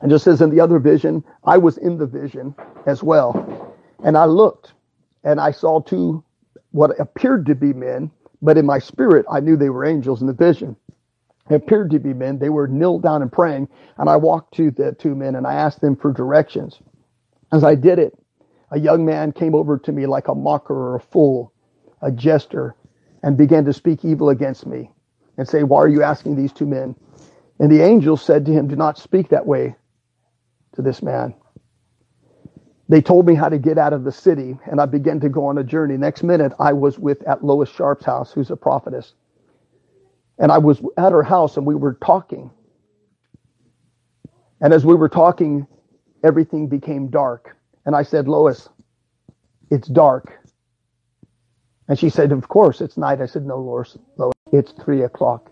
Speaker 1: And just as in the other vision, I was in the vision as well. And I looked and I saw two, what appeared to be men, but in my spirit, I knew they were angels in the vision It appeared to be men. They were knelt down and praying, and I walked to the two men and I asked them for directions. As I did it, a young man came over to me like a mocker or a fool, a jester, and began to speak evil against me and say, Why are you asking these two men? And the angel said to him, Do not speak that way to this man. They told me how to get out of the city, and I began to go on a journey. Next minute, I was with at Lois Sharp's house, who's a prophetess. And I was at her house and we were talking. And as we were talking, everything became dark. And I said, Lois, it's dark. And she said, Of course, it's night. I said, No, Lois, it's three o'clock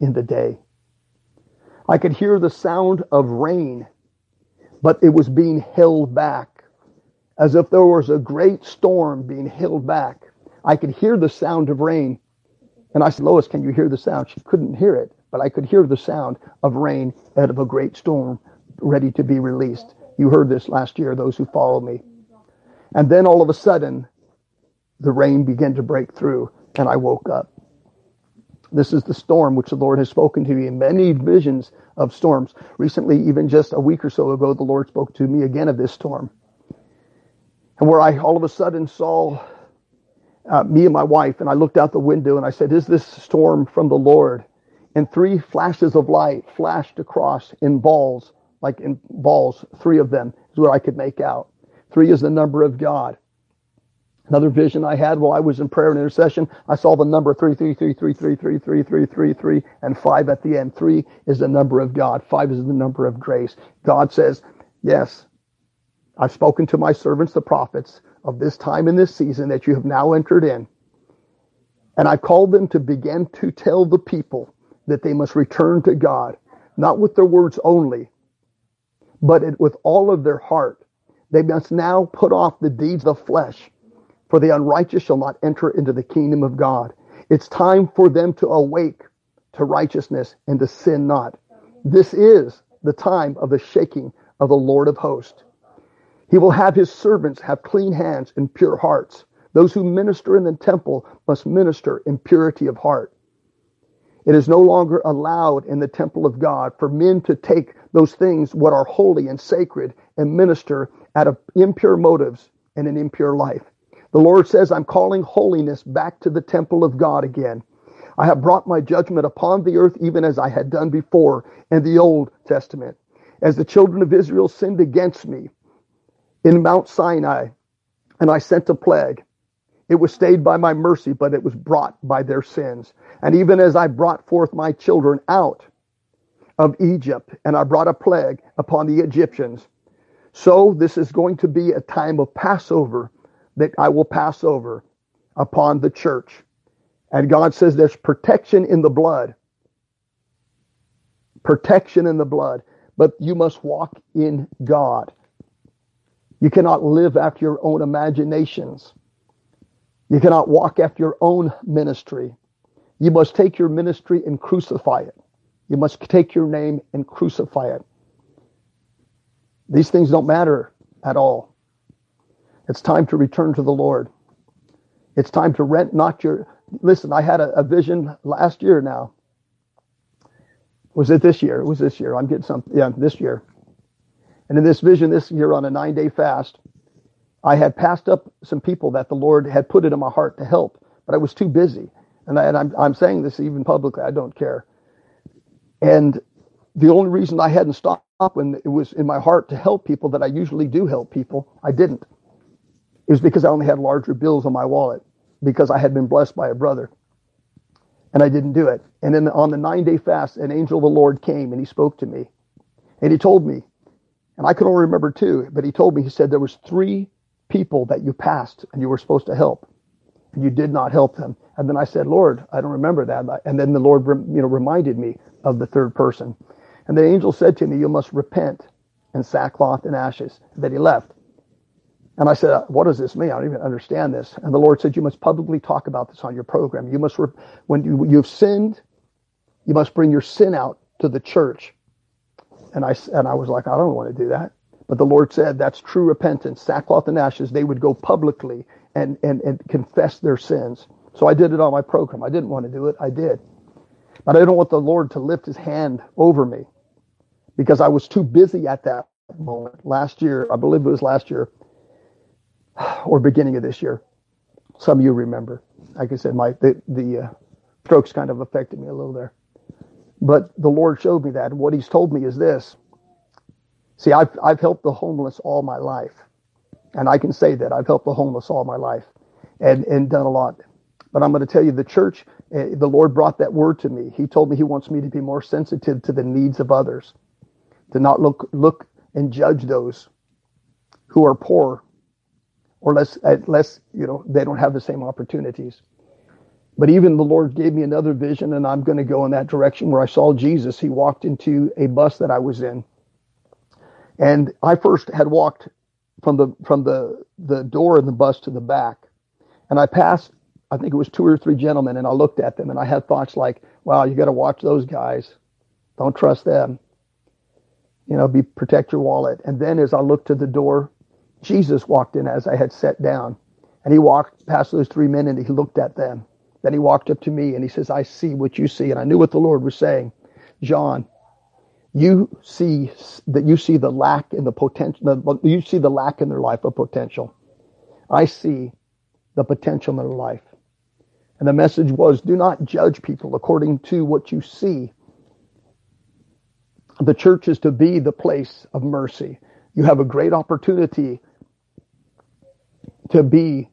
Speaker 1: in the day. I could hear the sound of rain, but it was being held back as if there was a great storm being held back. I could hear the sound of rain, and I said, Lois, can you hear the sound? She couldn't hear it, but I could hear the sound of rain out of a great storm ready to be released. You heard this last year, those who follow me. And then all of a sudden, the rain began to break through, and I woke up. This is the storm which the Lord has spoken to me in many visions of storms. Recently, even just a week or so ago, the Lord spoke to me again of this storm. And where I all of a sudden saw uh, me and my wife, and I looked out the window and I said, Is this storm from the Lord? And three flashes of light flashed across in balls, like in balls, three of them is what I could make out. Three is the number of God. Another vision I had while I was in prayer and intercession, I saw the number three, three, three, three, three, three, three, three, three, three, and five at the end. Three is the number of God. Five is the number of grace. God says, Yes, I've spoken to my servants, the prophets, of this time in this season that you have now entered in. And I called them to begin to tell the people that they must return to God, not with their words only, but it, with all of their heart. They must now put off the deeds of the flesh, for the unrighteous shall not enter into the kingdom of God. It's time for them to awake to righteousness and to sin not. This is the time of the shaking of the Lord of hosts. He will have his servants have clean hands and pure hearts. Those who minister in the temple must minister in purity of heart. It is no longer allowed in the temple of God for men to take those things, what are holy and sacred, and minister out of impure motives and an impure life. The Lord says, I'm calling holiness back to the temple of God again. I have brought my judgment upon the earth even as I had done before in the Old Testament. As the children of Israel sinned against me in Mount Sinai, and I sent a plague. It was stayed by my mercy, but it was brought by their sins. And even as I brought forth my children out of Egypt, and I brought a plague upon the Egyptians, so this is going to be a time of Passover that I will pass over upon the church. And God says there's protection in the blood. Protection in the blood. But you must walk in God. You cannot live after your own imaginations. You cannot walk after your own ministry. You must take your ministry and crucify it. You must take your name and crucify it. These things don't matter at all. It's time to return to the Lord. It's time to rent not your. Listen, I had a, a vision last year now. Was it this year? It was this year. I'm getting some. Yeah, this year. And in this vision this year on a nine day fast, I had passed up some people that the Lord had put it in my heart to help, but I was too busy. And, I, and I'm, I'm saying this even publicly. I don't care. And the only reason I hadn't stopped when it was in my heart to help people that I usually do help people, I didn't. It was because I only had larger bills on my wallet because I had been blessed by a brother. And I didn't do it. And then on the nine day fast, an angel of the Lord came and he spoke to me. And he told me, and I could only remember two, but he told me, he said there was three people that you passed and you were supposed to help. And you did not help them. And then I said, Lord, I don't remember that. And then the Lord, you know, reminded me of the third person. And the angel said to me, you must repent in sackcloth and ashes. Then he left. And I said, uh, what does this mean? I don't even understand this. And the Lord said, you must publicly talk about this on your program. You must, when you, you've sinned, you must bring your sin out to the church. And I, and I was like, I don't want to do that. But the Lord said that's true repentance, sackcloth and ashes. They would go publicly and, and, and confess their sins. So I did it on my program. I didn't want to do it. I did. But I don't want the Lord to lift his hand over me because I was too busy at that moment. Last year, I believe it was last year [sighs] or beginning of this year. Some of you remember. Like I said, my the, the uh, strokes kind of affected me a little there. But the Lord showed me that. And what he's told me is this See, I've, I've helped the homeless all my life. And I can say that I've helped the homeless all my life and, and done a lot. But I'm going to tell you, the church, uh, the Lord brought that word to me. He told me he wants me to be more sensitive to the needs of others, to not look, look and judge those who are poor or less, less, you know, they don't have the same opportunities. But even the Lord gave me another vision, and I'm going to go in that direction where I saw Jesus. He walked into a bus that I was in and I first had walked from the from the the door in the bus to the back, and I passed. I think it was two or three gentlemen, and I looked at them, and I had thoughts like, "Wow, you got to watch those guys. Don't trust them. You know, be protect your wallet." And then, as I looked to the door, Jesus walked in as I had sat down, and he walked past those three men, and he looked at them. Then he walked up to me, and he says, "I see what you see," and I knew what the Lord was saying. John, you see that you see the lack in the potential you see the lack in their life of potential. I see the potential in their life. And the message was do not judge people according to what you see. The church is to be the place of mercy. You have a great opportunity to be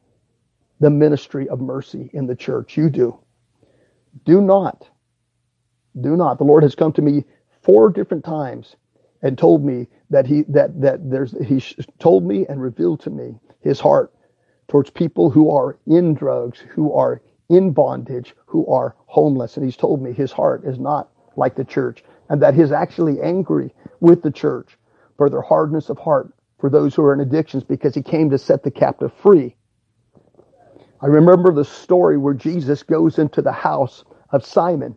Speaker 1: the ministry of mercy in the church. You do. Do not do not. The lord has come to me four different times and told me that he that that there's he told me and revealed to me his heart towards people who are in drugs, who are in bondage, who are homeless, and he's told me his heart is not like the church, and that he's actually angry with the church for their hardness of heart for those who are in addictions because he came to set the captive free. I remember the story where Jesus goes into the house of Simon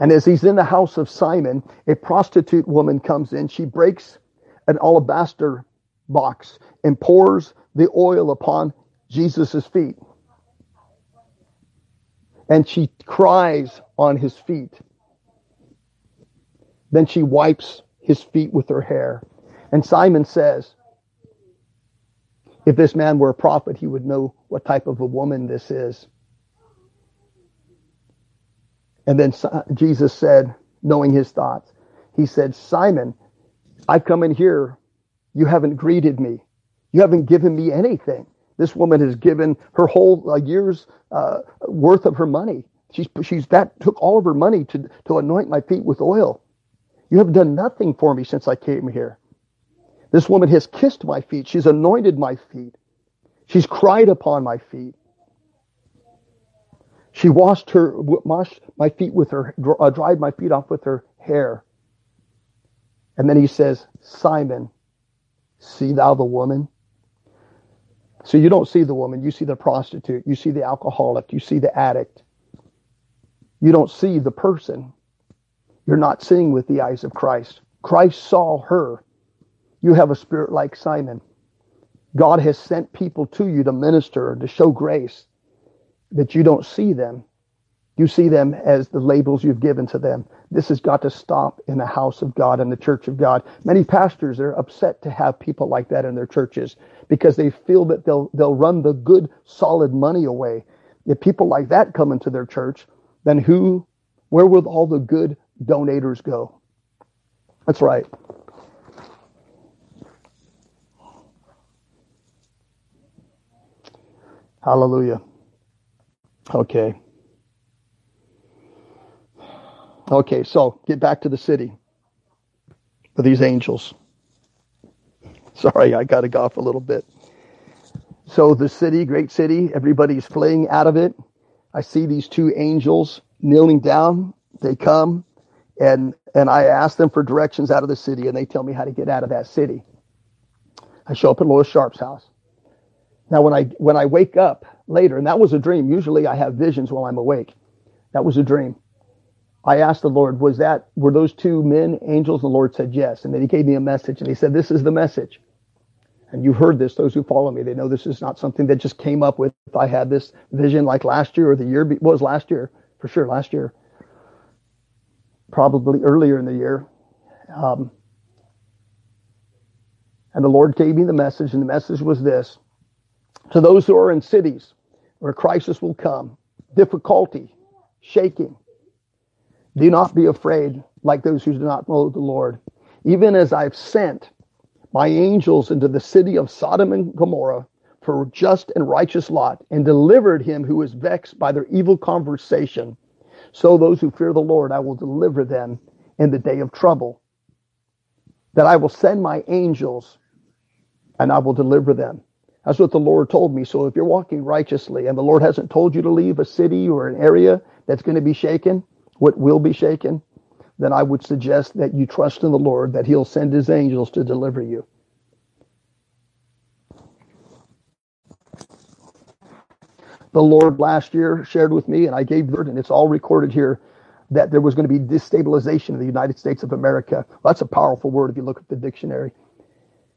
Speaker 1: And as he's in the house of Simon, a prostitute woman comes in. She breaks an alabaster box and pours the oil upon Jesus' feet. And she cries on his feet. Then she wipes his feet with her hair. And Simon says, if this man were a prophet, he would know what type of a woman this is. And then Jesus said, knowing his thoughts, he said, Simon, I've come in here. You haven't greeted me. You haven't given me anything. This woman has given her whole uh, year's uh, worth of her money. She's, she's that took all of her money to, to anoint my feet with oil. You have done nothing for me since I came here. This woman has kissed my feet. She's anointed my feet. She's cried upon my feet. She washed her, washed my feet with her, uh, dried my feet off with her hair. And then he says, Simon, see thou the woman? So you don't see the woman, you see the prostitute, you see the alcoholic, you see the addict. You don't see the person. You're not seeing with the eyes of Christ. Christ saw her. You have a spirit like Simon. God has sent people to you to minister, to show grace, but you don't see them. You see them as the labels you've given to them. This has got to stop in the house of God and the church of God. Many pastors are upset to have people like that in their churches because they feel that they'll they'll run the good solid money away. If people like that come into their church, then who where will all the good donators go? That's right. Hallelujah. Okay. Okay, so get back to the city for these angels. [laughs] Sorry, I got to go off a little bit. So the city, great city, everybody's fleeing out of it. I see these two angels kneeling down. They come and and I ask them for directions out of the city and they tell me how to get out of that city. I show up at Lois Sharp's house. Now when I when I wake up later, and that was a dream. Usually I have visions while I'm awake. That was a dream. I asked the Lord, was that were those two men angels? The Lord said yes. And then he gave me a message and he said, This is the message. And you've heard this, those who follow me, they know this is not something that just came up with. I had this vision like last year or the year, was last year, for sure, last year. Probably earlier in the year. Um, and the Lord gave me the message, and the message was this to those who are in cities where crisis will come, difficulty, shaking. Do not be afraid like those who do not know the Lord. Even as I've sent my angels into the city of Sodom and Gomorrah for just and righteous Lot and delivered him who was vexed by their evil conversation. So those who fear the Lord, I will deliver them in the day of trouble. That I will send my angels and I will deliver them. That's what the Lord told me. So if you're walking righteously and the Lord hasn't told you to leave a city or an area that's going to be shaken, what will be shaken, then I would suggest that you trust in the Lord that he'll send his angels to deliver you. The Lord last year shared with me, and I gave word, and it's all recorded here, that there was going to be destabilization of the United States of America. Well, that's a powerful word if you look at the dictionary.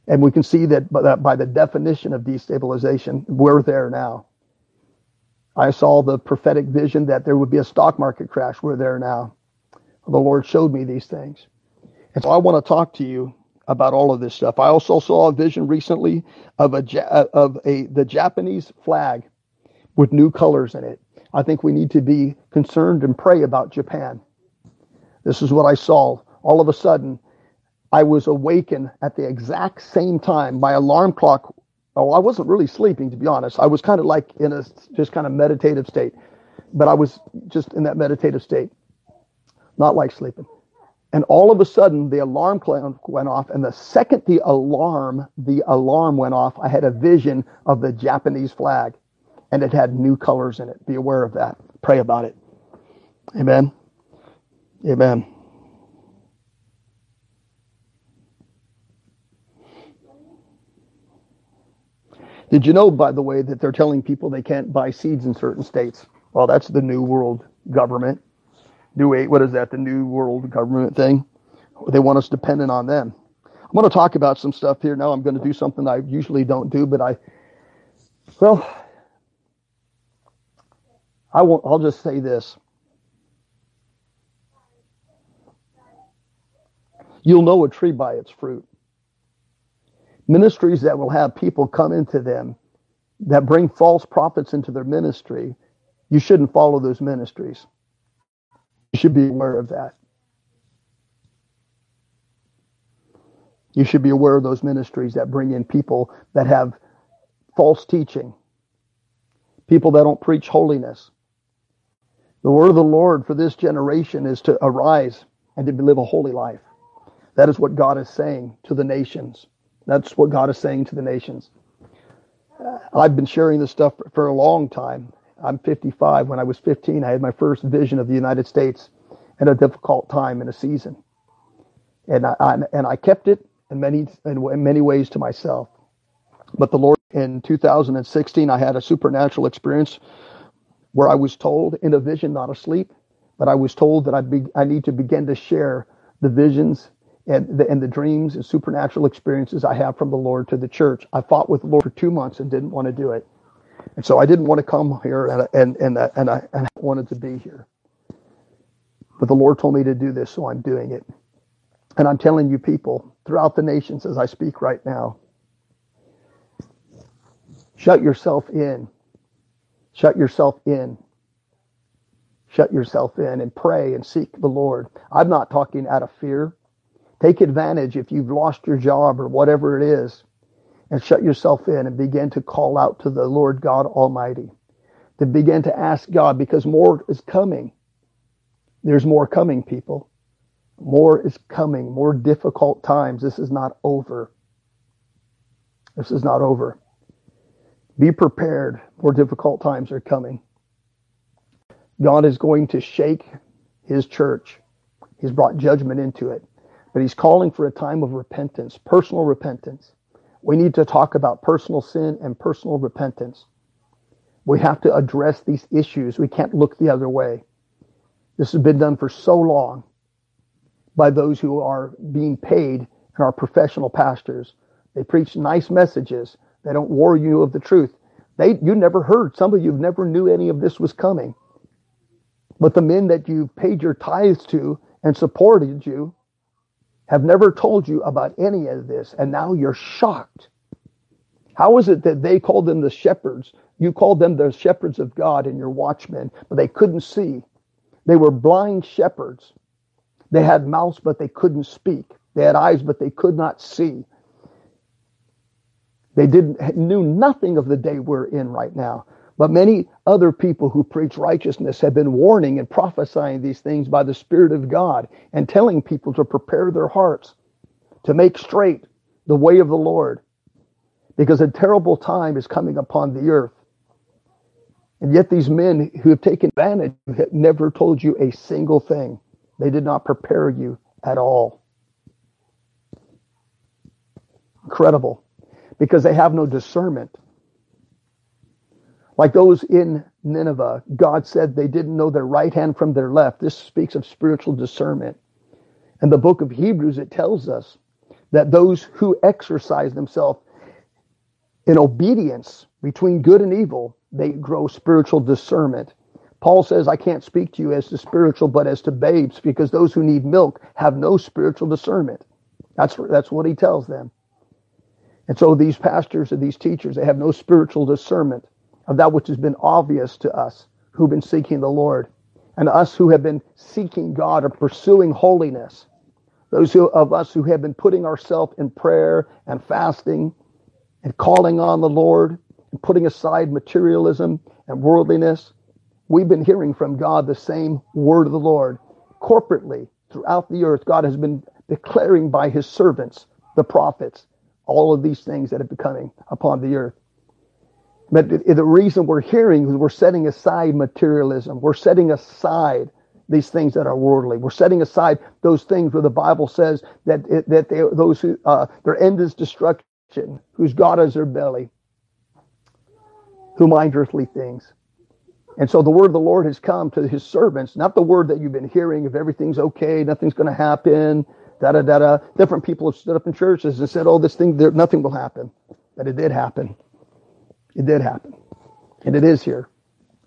Speaker 1: And we can see that by, by the definition of destabilization, we're there now. I saw the prophetic vision that there would be a stock market crash. We're there now. The Lord showed me these things. And so I want to talk to you about all of this stuff. I also saw a vision recently of a of a the Japanese flag with new colors in it. I think we need to be concerned and pray about Japan. This is what I saw. All of a sudden, I was awakened at the exact same time. My alarm clock, oh, I wasn't really sleeping, to be honest. I was kind of like in a just kind of meditative state, but I was just in that meditative state, not like sleeping. And all of a sudden, the alarm clock went off. And the second the alarm, the alarm went off, I had a vision of the Japanese flag and it had new colors in it. Be aware of that. Pray about it. Amen. Amen. Did you know, by the way, that they're telling people they can't buy seeds in certain states? Well, that's the New World government. New Eight, what is that? The New World Government thing. They want us dependent on them. I'm going to talk about some stuff here now. I'm going to do something I usually don't do, but I, well, I won't. I'll just say this. You'll know a tree by its fruit. Ministries that will have people come into them that bring false prophets into their ministry, you shouldn't follow those ministries. You should be aware of that. You should be aware of those ministries that bring in people that have false teaching, people that don't preach holiness. The word of the Lord for this generation is to arise and to live a holy life. That is what God is saying to the nations. That's what God is saying to the nations. Uh, I've been sharing this stuff for a long time. I'm 55. When I was 15, I had my first vision of the United States in a difficult time in a season, and I, I and I kept it in many in many ways to myself. But the Lord, in 2016, I had a supernatural experience where I was told in a vision, not asleep, but I was told that I be, I need to begin to share the visions and the, and the dreams and supernatural experiences I have from the Lord to the church. I fought with the Lord for two months and didn't want to do it. And so I didn't want to come here and, and, and, and, I, and I wanted to be here. But the Lord told me to do this, so I'm doing it. And I'm telling you people throughout the nations as I speak right now, shut yourself in. Shut yourself in. Shut yourself in and pray and seek the Lord. I'm not talking out of fear. Take advantage if you've lost your job or whatever it is and shut yourself in and begin to call out to the Lord God Almighty. To begin to ask God because more is coming. There's more coming, people. More is coming, more difficult times. This is not over. This is not over. Be prepared. More difficult times are coming. God is going to shake his church. He's brought judgment into it. But he's calling for a time of repentance, personal repentance. We need to talk about personal sin and personal repentance. We have to address these issues. We can't look the other way. This has been done for so long by those who are being paid and are professional pastors. They preach nice messages. They don't warn you of the truth. They, you never heard. Some of you never knew any of this was coming. But the men that you paid your tithes to and supported you have never told you about any of this, and now you're shocked. How is it that they called them the shepherds? You called them the shepherds of God and your watchmen, but they couldn't see. They were blind shepherds. They had mouths, but they couldn't speak. They had eyes, but they could not see. They didn't knew nothing of the day we're in right now. But many other people who preach righteousness have been warning and prophesying these things by the Spirit of God and telling people to prepare their hearts to make straight the way of the Lord because a terrible time is coming upon the earth. And yet these men who have taken advantage have never told you a single thing. They did not prepare you at all. Incredible. Because they have no discernment. Like those in Nineveh, God said they didn't know their right hand from their left. This speaks of spiritual discernment. And the book of Hebrews, it tells us that those who exercise themselves in obedience between good and evil, they grow spiritual discernment. Paul says, I can't speak to you as to spiritual, but as to babes, because those who need milk have no spiritual discernment. That's, that's what he tells them. And so these pastors and these teachers, they have no spiritual discernment of that which has been obvious to us who've been seeking the Lord and us who have been seeking God or pursuing holiness. Those who, of us who have been putting ourselves in prayer and fasting and calling on the Lord and putting aside materialism and worldliness. We've been hearing from God the same word of the Lord corporately throughout the earth. God has been declaring by his servants, the prophets, all of these things that have been coming upon the earth. But the reason we're hearing is we're setting aside materialism. We're setting aside these things that are worldly. We're setting aside those things where the Bible says that it, that they, those who uh, their end is destruction, whose God is their belly, who mind earthly things. And so the word of the Lord has come to his servants, not the word that you've been hearing if everything's okay, nothing's going to happen, da da da da. Different people have stood up in churches and said, oh, this thing, there, nothing will happen. But it did happen. It did happen. And it is here.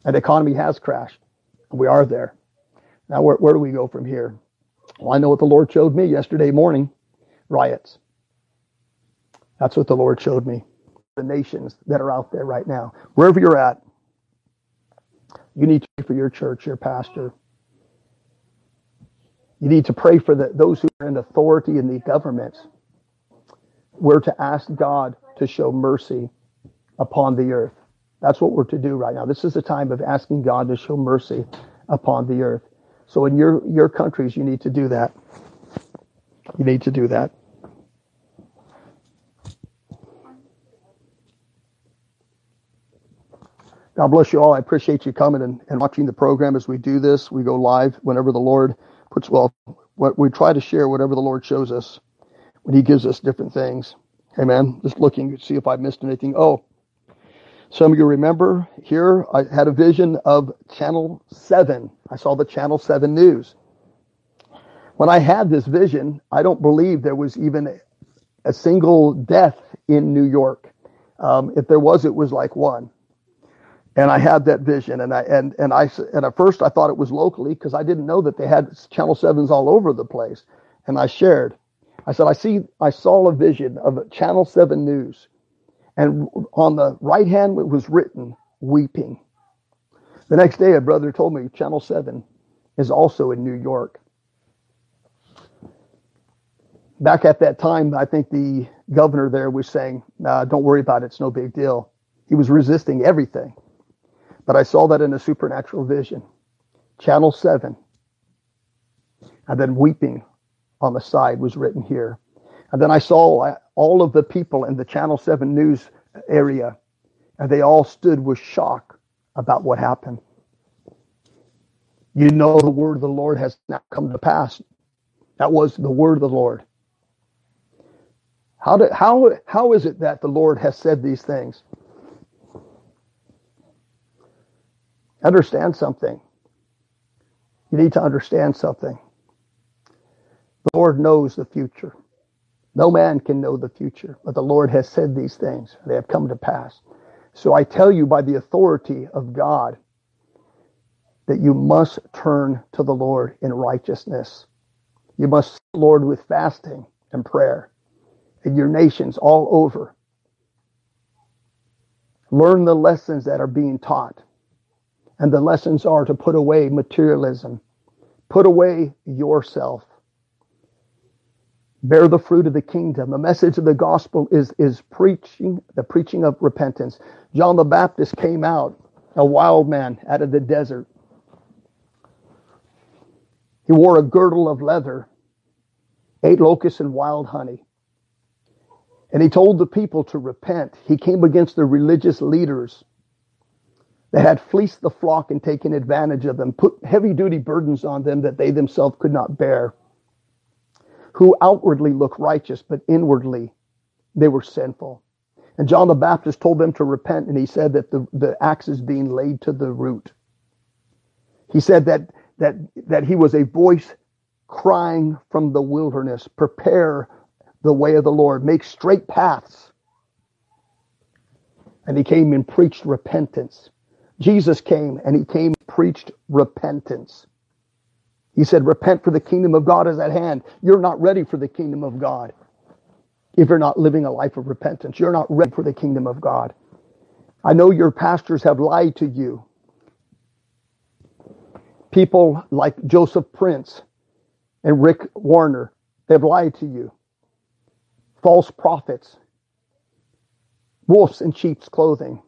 Speaker 1: And the economy has crashed. And we are there. Now, where, where do we go from here? Well, I know what the Lord showed me yesterday morning riots. That's what the Lord showed me. The nations that are out there right now. Wherever you're at, you need to pray for your church, your pastor. You need to pray for the, those who are in authority in the governments. We're to ask God to show mercy upon the earth. That's what we're to do right now. This is a time of asking God to show mercy upon the earth. So in your, your countries, you need to do that. You need to do that. God bless you all. I appreciate you coming and, and watching the program as we do this. We go live whenever the Lord puts, well, what we try to share whatever the Lord shows us when he gives us different things. Amen. Just looking to see if I missed anything. Oh, some of you remember here, I had a vision of Channel 7. I saw the Channel 7 news. When I had this vision, I don't believe there was even a single death in New York. Um, if there was, it was like one and I had that vision, and I and and I and at first I thought it was locally because I didn't know that they had channel sevens all over the place, and I shared. I said I see I saw a vision of channel seven news, and on the right hand it was written weeping. The next day, a brother told me channel seven is also in New York. Back at that time, I think the governor there was saying, nah, "Don't worry about it; it's no big deal." He was resisting everything but I saw that in a supernatural vision. Channel 7. And then weeping on the side was written here. And then I saw all of the people in the Channel 7 news area, and they all stood with shock about what happened. You know the word of the Lord has now come to pass. That was the word of the Lord. How, how, how is it that the Lord has said these things? Understand something. You need to understand something. The Lord knows the future. No man can know the future, but the Lord has said these things. They have come to pass. So I tell you by the authority of God that you must turn to the Lord in righteousness. You must Lord with fasting and prayer in your nations all over. Learn the lessons that are being taught. And the lessons are to put away materialism, put away yourself, bear the fruit of the kingdom. The message of the gospel is, is preaching, the preaching of repentance. John the Baptist came out, a wild man out of the desert. He wore a girdle of leather, ate locusts and wild honey. And he told the people to repent. He came against the religious leaders they had fleeced the flock and taken advantage of them, put heavy duty burdens on them that they themselves could not bear, who outwardly looked righteous, but inwardly they were sinful. And John the Baptist told them to repent, and he said that the, the axe is being laid to the root. He said that, that, that he was a voice crying from the wilderness, prepare the way of the Lord, make straight paths. And he came and preached repentance. Jesus came and he came preached repentance. He said, repent for the kingdom of God is at hand. You're not ready for the kingdom of God. If you're not living a life of repentance, you're not ready for the kingdom of God. I know your pastors have lied to you. People like Joseph Prince and Rick Warren, they've lied to you. False prophets, wolves in sheep's clothing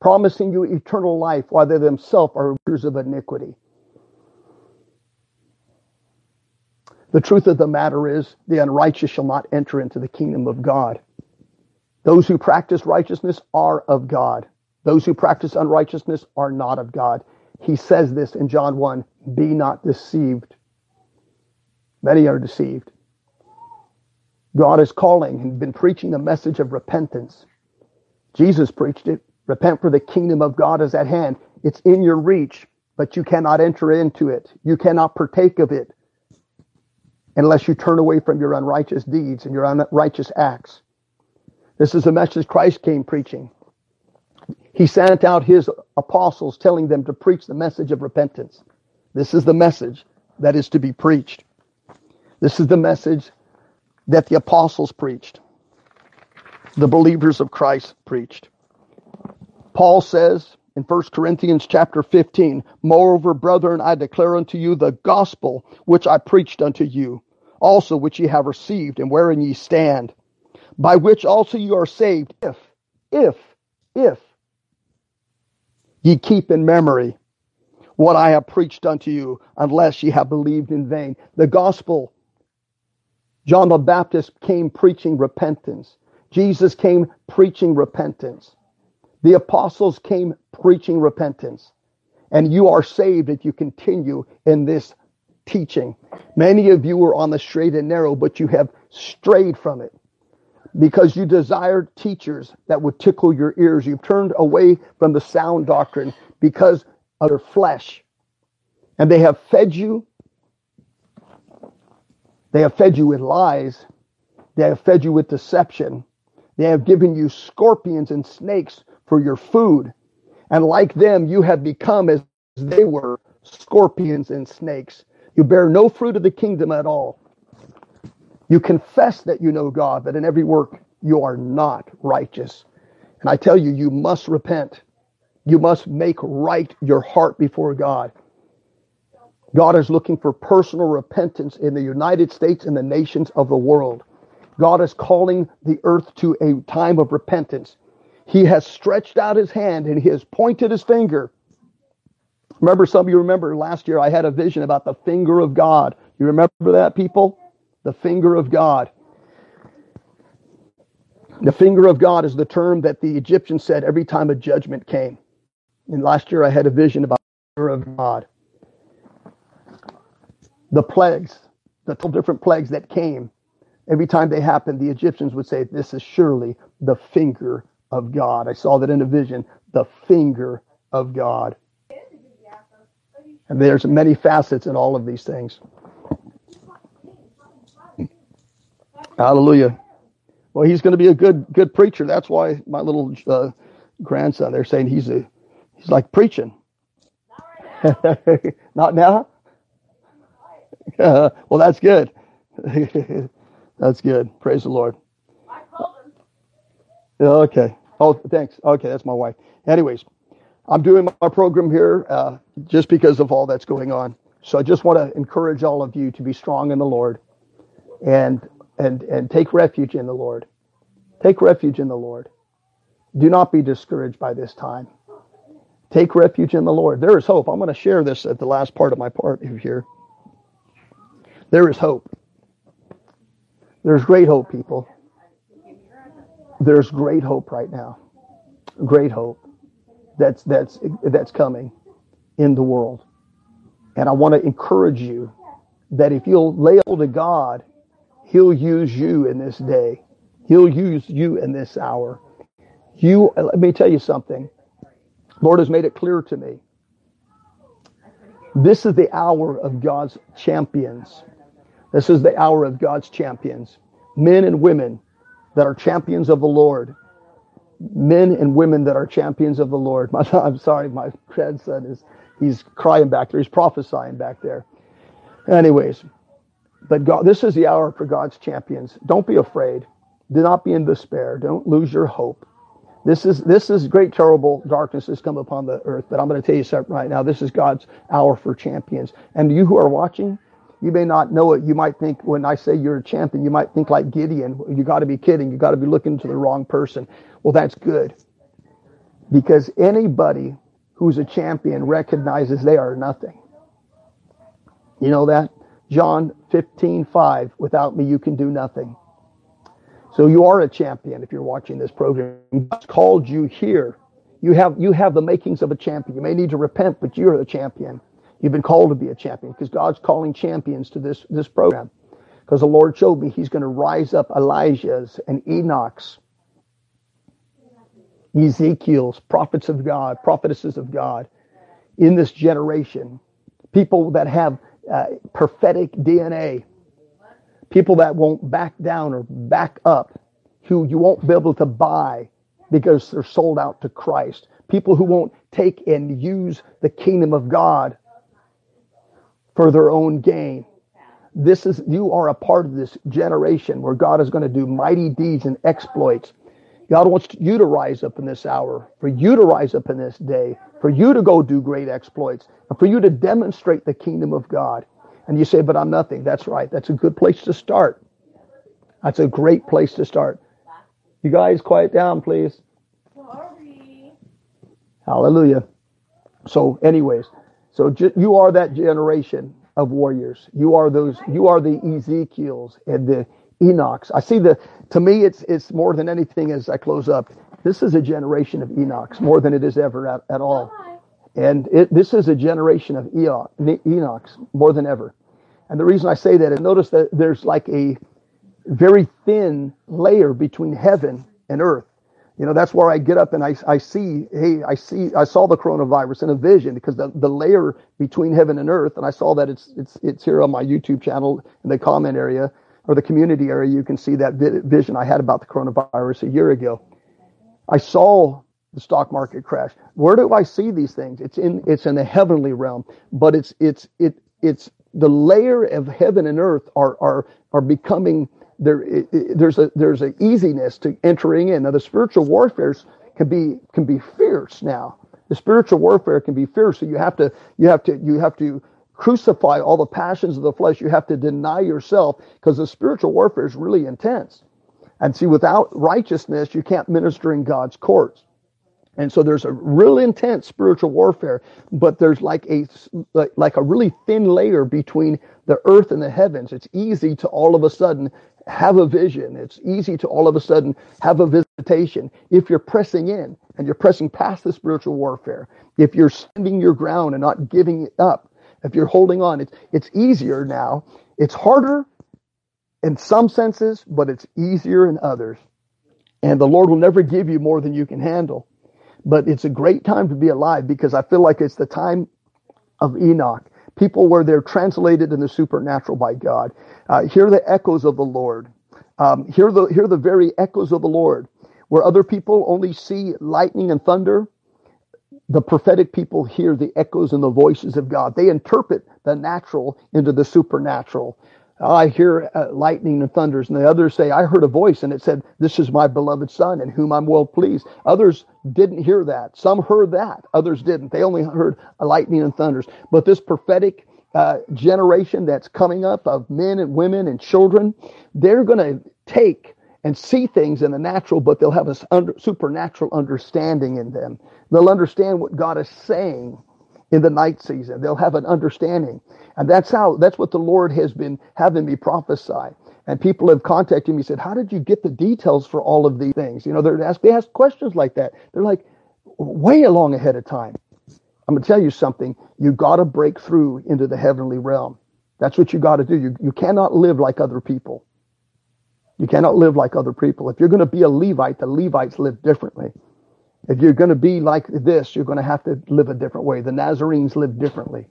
Speaker 1: promising you eternal life while they themselves are rulers of iniquity. The truth of the matter is, the unrighteous shall not enter into the kingdom of God. Those who practice righteousness are of God. Those who practice unrighteousness are not of God. He says this in John 1 Be not deceived. Many are deceived. God is calling and been preaching the message of repentance. Jesus preached it. Repent for the kingdom of God is at hand. It's in your reach, but you cannot enter into it. You cannot partake of it unless you turn away from your unrighteous deeds and your unrighteous acts. This is the message Christ came preaching. He sent out his apostles telling them to preach the message of repentance. This is the message that is to be preached. This is the message that the apostles preached, the believers of Christ preached. Paul says in 1 Corinthians chapter 15, Moreover, brethren, I declare unto you the gospel which I preached unto you, also which ye have received, and wherein ye stand, by which also you are saved, if, if, if ye keep in memory what I have preached unto you, unless ye have believed in vain. The gospel, John the Baptist came preaching repentance. Jesus came preaching repentance. The apostles came preaching repentance. And you are saved if you continue in this teaching. Many of you were on the straight and narrow, but you have strayed from it because you desired teachers that would tickle your ears. You've turned away from the sound doctrine because of their flesh. And they have fed you. They have fed you with lies. They have fed you with deception. They have given you scorpions and snakes for your food. And like them, you have become as they were scorpions and snakes. You bear no fruit of the kingdom at all. You confess that you know God, but in every work you are not righteous. And I tell you, you must repent. You must make right your heart before God. God is looking for personal repentance in the United States and the nations of the world. God is calling the earth to a time of repentance. He has stretched out his hand and he has pointed his finger. Remember, some of you remember last year I had a vision about the finger of God. You remember that, people? The finger of God. The finger of God is the term that the Egyptians said every time a judgment came. And last year I had a vision about the finger of God. The plagues, the 12 different plagues that came, every time they happened, the Egyptians would say, This is surely the finger of God. I saw that in a vision, the finger of God. And there's many facets in all of these things. Hallelujah. Well, he's going to be a good good preacher. That's why my little uh, grandson, they're saying he's a he's like preaching. [laughs] Not now. Uh, [laughs] well, that's good. [laughs] that's good. Praise the Lord. Okay. Oh, thanks. Okay, that's my wife. Anyways, I'm doing my program here uh, just because of all that's going on. So I just want to encourage all of you to be strong in the Lord and and and take refuge in the Lord. Take refuge in the Lord. Do not be discouraged by this time. Take refuge in the Lord. There is hope. I'm going to share this at the last part of my part here. There is hope. There's great hope, people. There's great hope right now. Great hope that's that's that's coming in the world. And I want to encourage you that if you'll lay hold of God He'll use you in this day. He'll use you in this hour. You, let me tell you something. Lord has made it clear to me. This is the hour of God's champions. This is the hour of God's champions. Men and women that are champions of the Lord. Men and women that are champions of the Lord. My, [laughs] I'm sorry, my grandson is, he's crying back there. He's prophesying back there. Anyways, but God, this is the hour for God's champions. Don't be afraid. Do not be in despair. Don't lose your hope. This is this is great, terrible darkness has come upon the earth. But I'm going to tell you something right now. This is God's hour for champions. And you who are watching, you may not know it. You might think when I say you're a champion, you might think like Gideon. You got to be kidding. You got to be looking to the wrong person. Well, that's good, because anybody who's a champion recognizes they are nothing. You know that? John 15, 5, without me you can do nothing. So you are a champion if you're watching this program. God's called you here. You have, you have the makings of a champion. You may need to repent, but you're a champion. You've been called to be a champion because God's calling champions to this, this program. Because the Lord showed me he's going to rise up Elijah's and Enoch's, Ezekiel's, prophets of God, prophetesses of God, in this generation. People that have uh, prophetic DNA. People that won't back down or back up, who you won't be able to buy because they're sold out to Christ. People who won't take and use the kingdom of God for their own gain. This is, you are a part of this generation where God is going to do mighty deeds and exploits. God wants you to rise up in this hour, for you to rise up in this day, for you to go do great exploits, and for you to demonstrate the kingdom of God. And you say, but I'm nothing. That's right. That's a good place to start. That's a great place to start. You guys quiet down, please. Sorry. Hallelujah. So, anyways, so you are that generation of warriors. You are those. You are the Ezekiels and the Enochs. I see the. To me, it's it's more than anything. As I close up, this is a generation of Enochs more than it is ever at, at all. And it, this is a generation of Enoch, Enochs more than ever. And the reason I say that is notice that there's like a very thin layer between heaven and earth. You know, that's where I get up and I, I see, hey, I see, I saw the coronavirus in a vision because the, the layer between heaven and earth, and I saw that it's, it's, it's here on my YouTube channel in the comment area or the community area. You can see that vision I had about the coronavirus a year ago. I saw the stock market crash. Where do I see these things? It's in, it's in the heavenly realm, but it's, it's, it, it's the layer of heaven and earth are, are, are becoming there there's a there's an easiness to entering in. Now the spiritual warfare can be can be fierce now. The spiritual warfare can be fierce. So you have to you have to you have to crucify all the passions of the flesh. You have to deny yourself because the spiritual warfare is really intense. And see, without righteousness, you can't minister in God's courts. And so there's a real intense spiritual warfare, but there's like a like, like a really thin layer between the earth and the heavens. It's easy to all of a sudden have a vision. It's easy to all of a sudden have a visitation if you're pressing in and you're pressing past the spiritual warfare. If you're standing your ground and not giving it up, if you're holding on, it's, it's easier now. It's harder in some senses, but it's easier in others. And the Lord will never give you more than you can handle. But it's a great time to be alive because I feel like it's the time of Enoch people where they're translated in the supernatural by God. Uh, hear the echoes of the Lord. Um, hear the hear the very echoes of the Lord. Where other people only see lightning and thunder, the prophetic people hear the echoes and the voices of God. They interpret the natural into the supernatural. I hear uh, lightning and thunders, and the others say, I heard a voice, and it said, This is my beloved Son, in whom I'm well pleased. Others didn't hear that. Some heard that, others didn't. They only heard lightning and thunders. But this prophetic uh, generation that's coming up of men and women and children, they're going to take and see things in the natural, but they'll have a under, supernatural understanding in them. They'll understand what God is saying in the night season. They'll have an understanding. And that's how, that's what the Lord has been having me prophesy. And people have contacted me, said, how did you get the details for all of these things? You know, they're asked, they ask questions like that. They're like, way along ahead of time. I'm going to tell you something. You got to break through into the heavenly realm. That's what you got to do. You, you cannot live like other people. You cannot live like other people. If you're going to be a Levite, the Levites live differently. If you're going to be like this, you're going to have to live a different way. The Nazarenes live differently.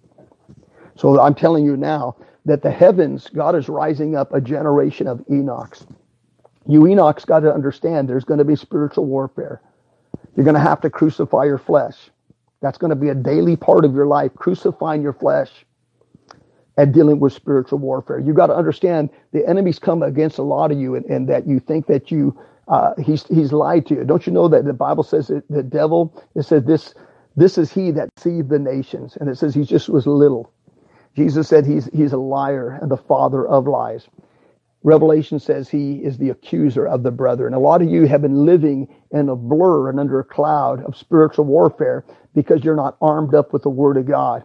Speaker 1: So I'm telling you now that the heavens, God is rising up a generation of Enochs. You Enochs got to understand there's going to be spiritual warfare. You're going to have to crucify your flesh. That's going to be a daily part of your life, crucifying your flesh and dealing with spiritual warfare. You got to understand the enemies come against a lot of you and, and that you think that you, uh, he's, he's lied to you. Don't you know that the Bible says that the devil, it says this, this is he that deceived the nations. And it says he just was little. Jesus said he's, he's a liar and the father of lies. Revelation says he is the accuser of the brethren. And a lot of you have been living in a blur and under a cloud of spiritual warfare because you're not armed up with the word of God.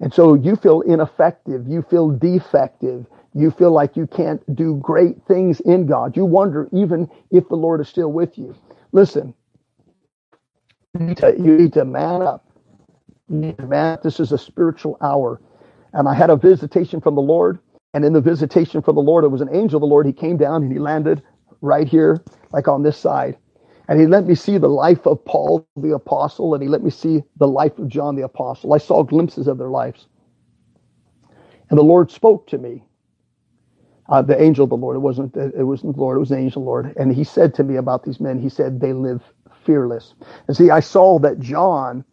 Speaker 1: And so you feel ineffective. You feel defective. You feel like you can't do great things in God. You wonder even if the Lord is still with you. Listen, you need to, you need to man up. You need to man up. This is a spiritual hour. And I had a visitation from the Lord. And in the visitation from the Lord, it was an angel of the Lord. He came down and he landed right here, like on this side. And he let me see the life of Paul the apostle, and he let me see the life of John the apostle. I saw glimpses of their lives. And the Lord spoke to me. Uh, the angel of the Lord. It wasn't. It wasn't the Lord. It was the angel of the Lord. And he said to me about these men. He said they live fearless. And see, I saw that John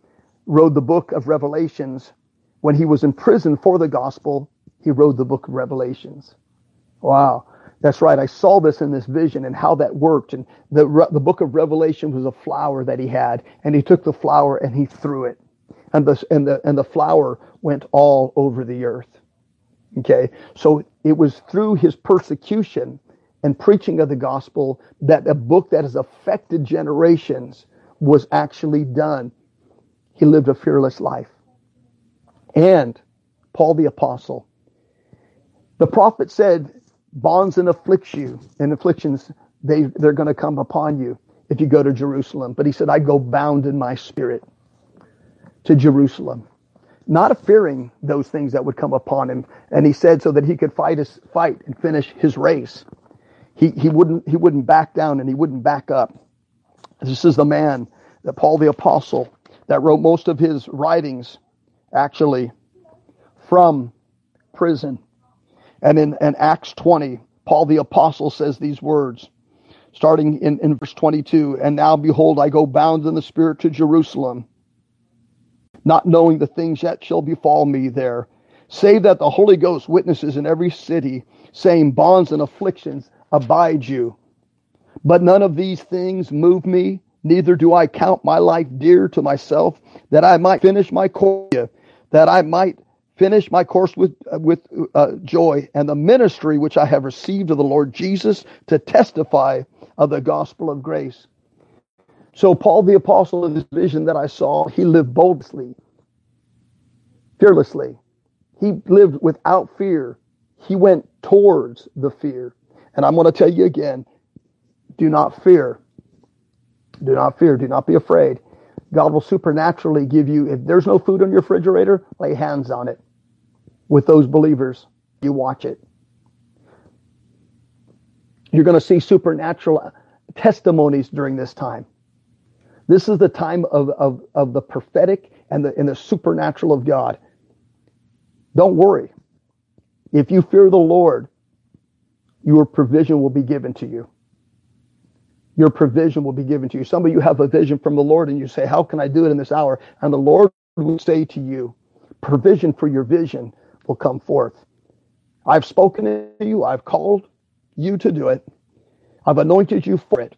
Speaker 1: wrote the book of Revelations when he was in prison for the gospel. He wrote the book of Revelations. Wow. That's right. I saw this in this vision and how that worked. And the, the book of Revelation was a flower that he had, and he took the flower and he threw it. And the, and the, and the flower went all over the earth. Okay. So it was through his persecution and preaching of the gospel that a book that has affected generations was actually done. He lived a fearless life. And Paul the apostle, the prophet said, bonds and afflicts you and afflictions they they're going to come upon you if you go to Jerusalem. But he said, I go bound in my spirit to Jerusalem, not fearing those things that would come upon him. And he said so that he could fight his fight and finish his race. He he wouldn't he wouldn't back down and he wouldn't back up. This is the man that Paul the apostle that wrote most of his writings actually from prison. And in, in Acts 20, Paul the apostle says these words, starting in, in verse 22 And now behold, I go bound in the Spirit to Jerusalem, not knowing the things yet shall befall me there, save that the Holy Ghost witnesses in every city, saying, Bonds and afflictions abide you. But none of these things move me, neither do I count my life dear to myself, that I might finish my course, that I might finish my course with uh, with uh, joy and the ministry which I have received of the Lord Jesus to testify of the gospel of grace. So Paul the apostle in this vision that I saw, he lived boldly, fearlessly. He lived without fear. He went towards the fear. And I'm going to tell you again, do not fear. Do not fear. Do not be afraid. God will supernaturally give you, if there's no food in your refrigerator, lay hands on it with those believers. You watch it. You're going to see supernatural testimonies during this time. This is the time of, of, of the prophetic and the, and the supernatural of God. Don't worry. If you fear the Lord, your provision will be given to you. Your provision will be given to you. Some of you have a vision from the Lord and you say, How can I do it in this hour? And the Lord will say to you, Provision for your vision will come forth. I've spoken to you, I've called you to do it, I've anointed you for it.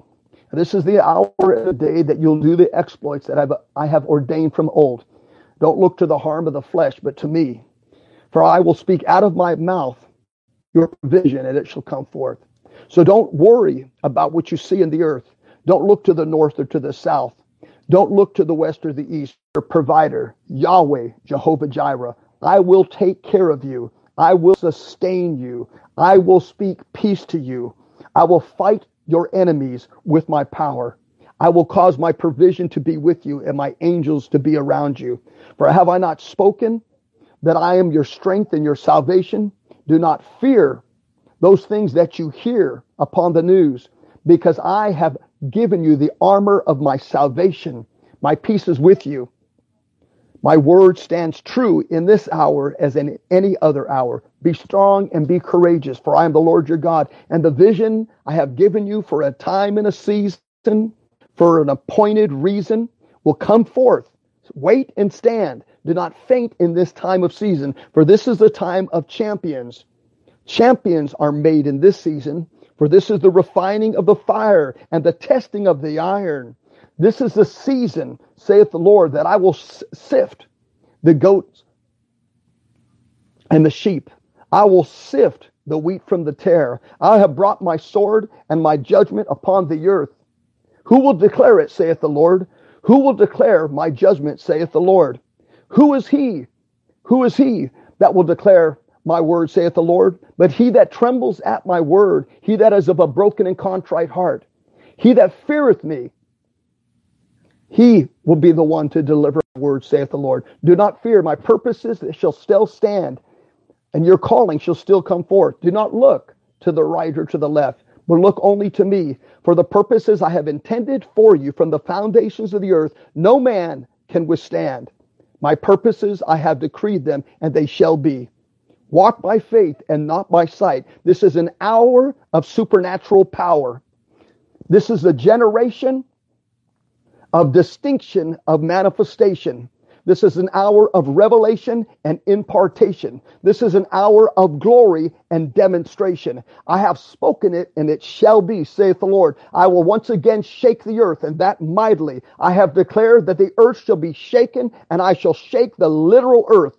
Speaker 1: This is the hour and the day that you'll do the exploits that I've, I have ordained from old. Don't look to the harm of the flesh, but to me. For I will speak out of my mouth your provision, and it shall come forth. So don't worry about what you see in the earth. Don't look to the north or to the south. Don't look to the west or the east. Your provider, Yahweh, Jehovah Jireh, I will take care of you. I will sustain you. I will speak peace to you. I will fight your enemies with my power. I will cause my provision to be with you and my angels to be around you. For have I not spoken that I am your strength and your salvation? Do not fear those things that you hear upon the news, because I have given you the armor of my salvation. My peace is with you. My word stands true in this hour as in any other hour. Be strong and be courageous, for I am the Lord your God. And the vision I have given you for a time and a season, for an appointed reason, will come forth. Wait and stand. Do not faint in this time of season, for this is the time of champions. Champions are made in this season, for this is the refining of the fire and the testing of the iron. This is the season, saith the Lord, that I will sift the goats and the sheep. I will sift the wheat from the tare. I have brought my sword and my judgment upon the earth. Who will declare it, saith the Lord? Who will declare my judgment, saith the Lord? Who is he? Who is he that will declare my word, saith the Lord? But he that trembles at my word, he that is of a broken and contrite heart, he that feareth me, he will be the one to deliver word, saith the Lord. Do not fear. My purposes shall still stand, and your calling shall still come forth. Do not look to the right or to the left, but look only to me. For the purposes I have intended for you from the foundations of the earth, no man can withstand. My purposes I have decreed them, and they shall be. Walk by faith and not by sight. This is an hour of supernatural power. This is a generation of distinction, of manifestation. This is an hour of revelation and impartation. This is an hour of glory and demonstration. I have spoken it and it shall be, saith the Lord. I will once again shake the earth and that mightily. I have declared that the earth shall be shaken and I shall shake the literal earth.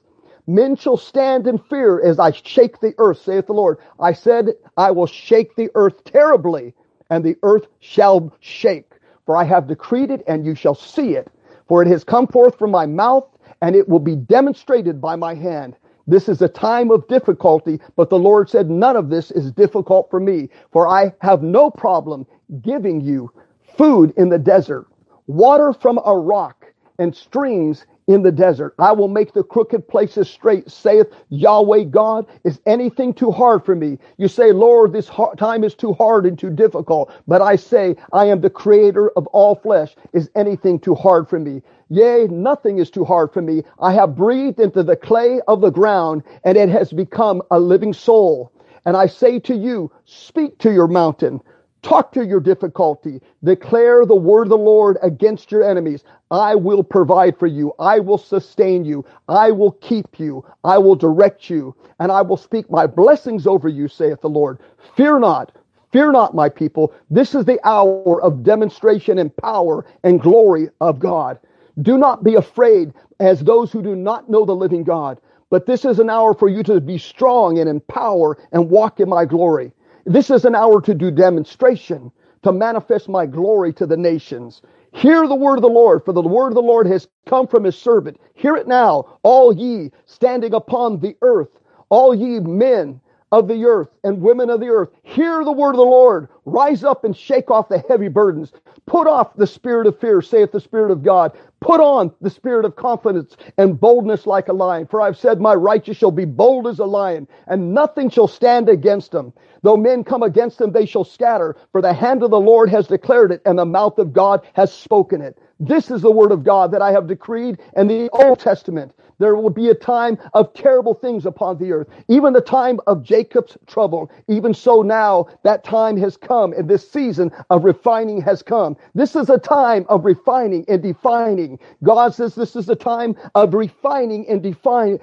Speaker 1: Men shall stand in fear as I shake the earth, saith the Lord. I said, I will shake the earth terribly and the earth shall shake. For I have decreed it and you shall see it. For it has come forth from my mouth, and it will be demonstrated by my hand. This is a time of difficulty, but the Lord said, None of this is difficult for me, for I have no problem giving you food in the desert, water from a rock, and streams in the desert. I will make the crooked places straight, saith Yahweh God. Is anything too hard for me? You say, Lord, this time is too hard and too difficult. But I say, I am the creator of all flesh. Is anything too hard for me? Yea, nothing is too hard for me. I have breathed into the clay of the ground and it has become a living soul. And I say to you, speak to your mountain. Talk to your difficulty. Declare the word of the Lord against your enemies. I will provide for you. I will sustain you. I will keep you. I will direct you. And I will speak my blessings over you, saith the Lord. Fear not. Fear not, my people. This is the hour of demonstration and power and glory of God. Do not be afraid as those who do not know the living God. But this is an hour for you to be strong and in power and walk in my glory. This is an hour to do demonstration, to manifest my glory to the nations. Hear the word of the Lord, for the word of the Lord has come from his servant. Hear it now, all ye standing upon the earth, all ye men of the earth and women of the earth. Hear the word of the Lord. Rise up and shake off the heavy burdens. Put off the spirit of fear, saith the Spirit of God. Put on the spirit of confidence and boldness like a lion. For I've said, My righteous shall be bold as a lion, and nothing shall stand against them. Though men come against them, they shall scatter. For the hand of the Lord has declared it, and the mouth of God has spoken it. This is the word of God that I have decreed in the Old Testament. There will be a time of terrible things upon the earth, even the time of Jacob's trouble. Even so now, that time has come and this season of refining has come. This is a time of refining and defining. God says this is a time of refining and define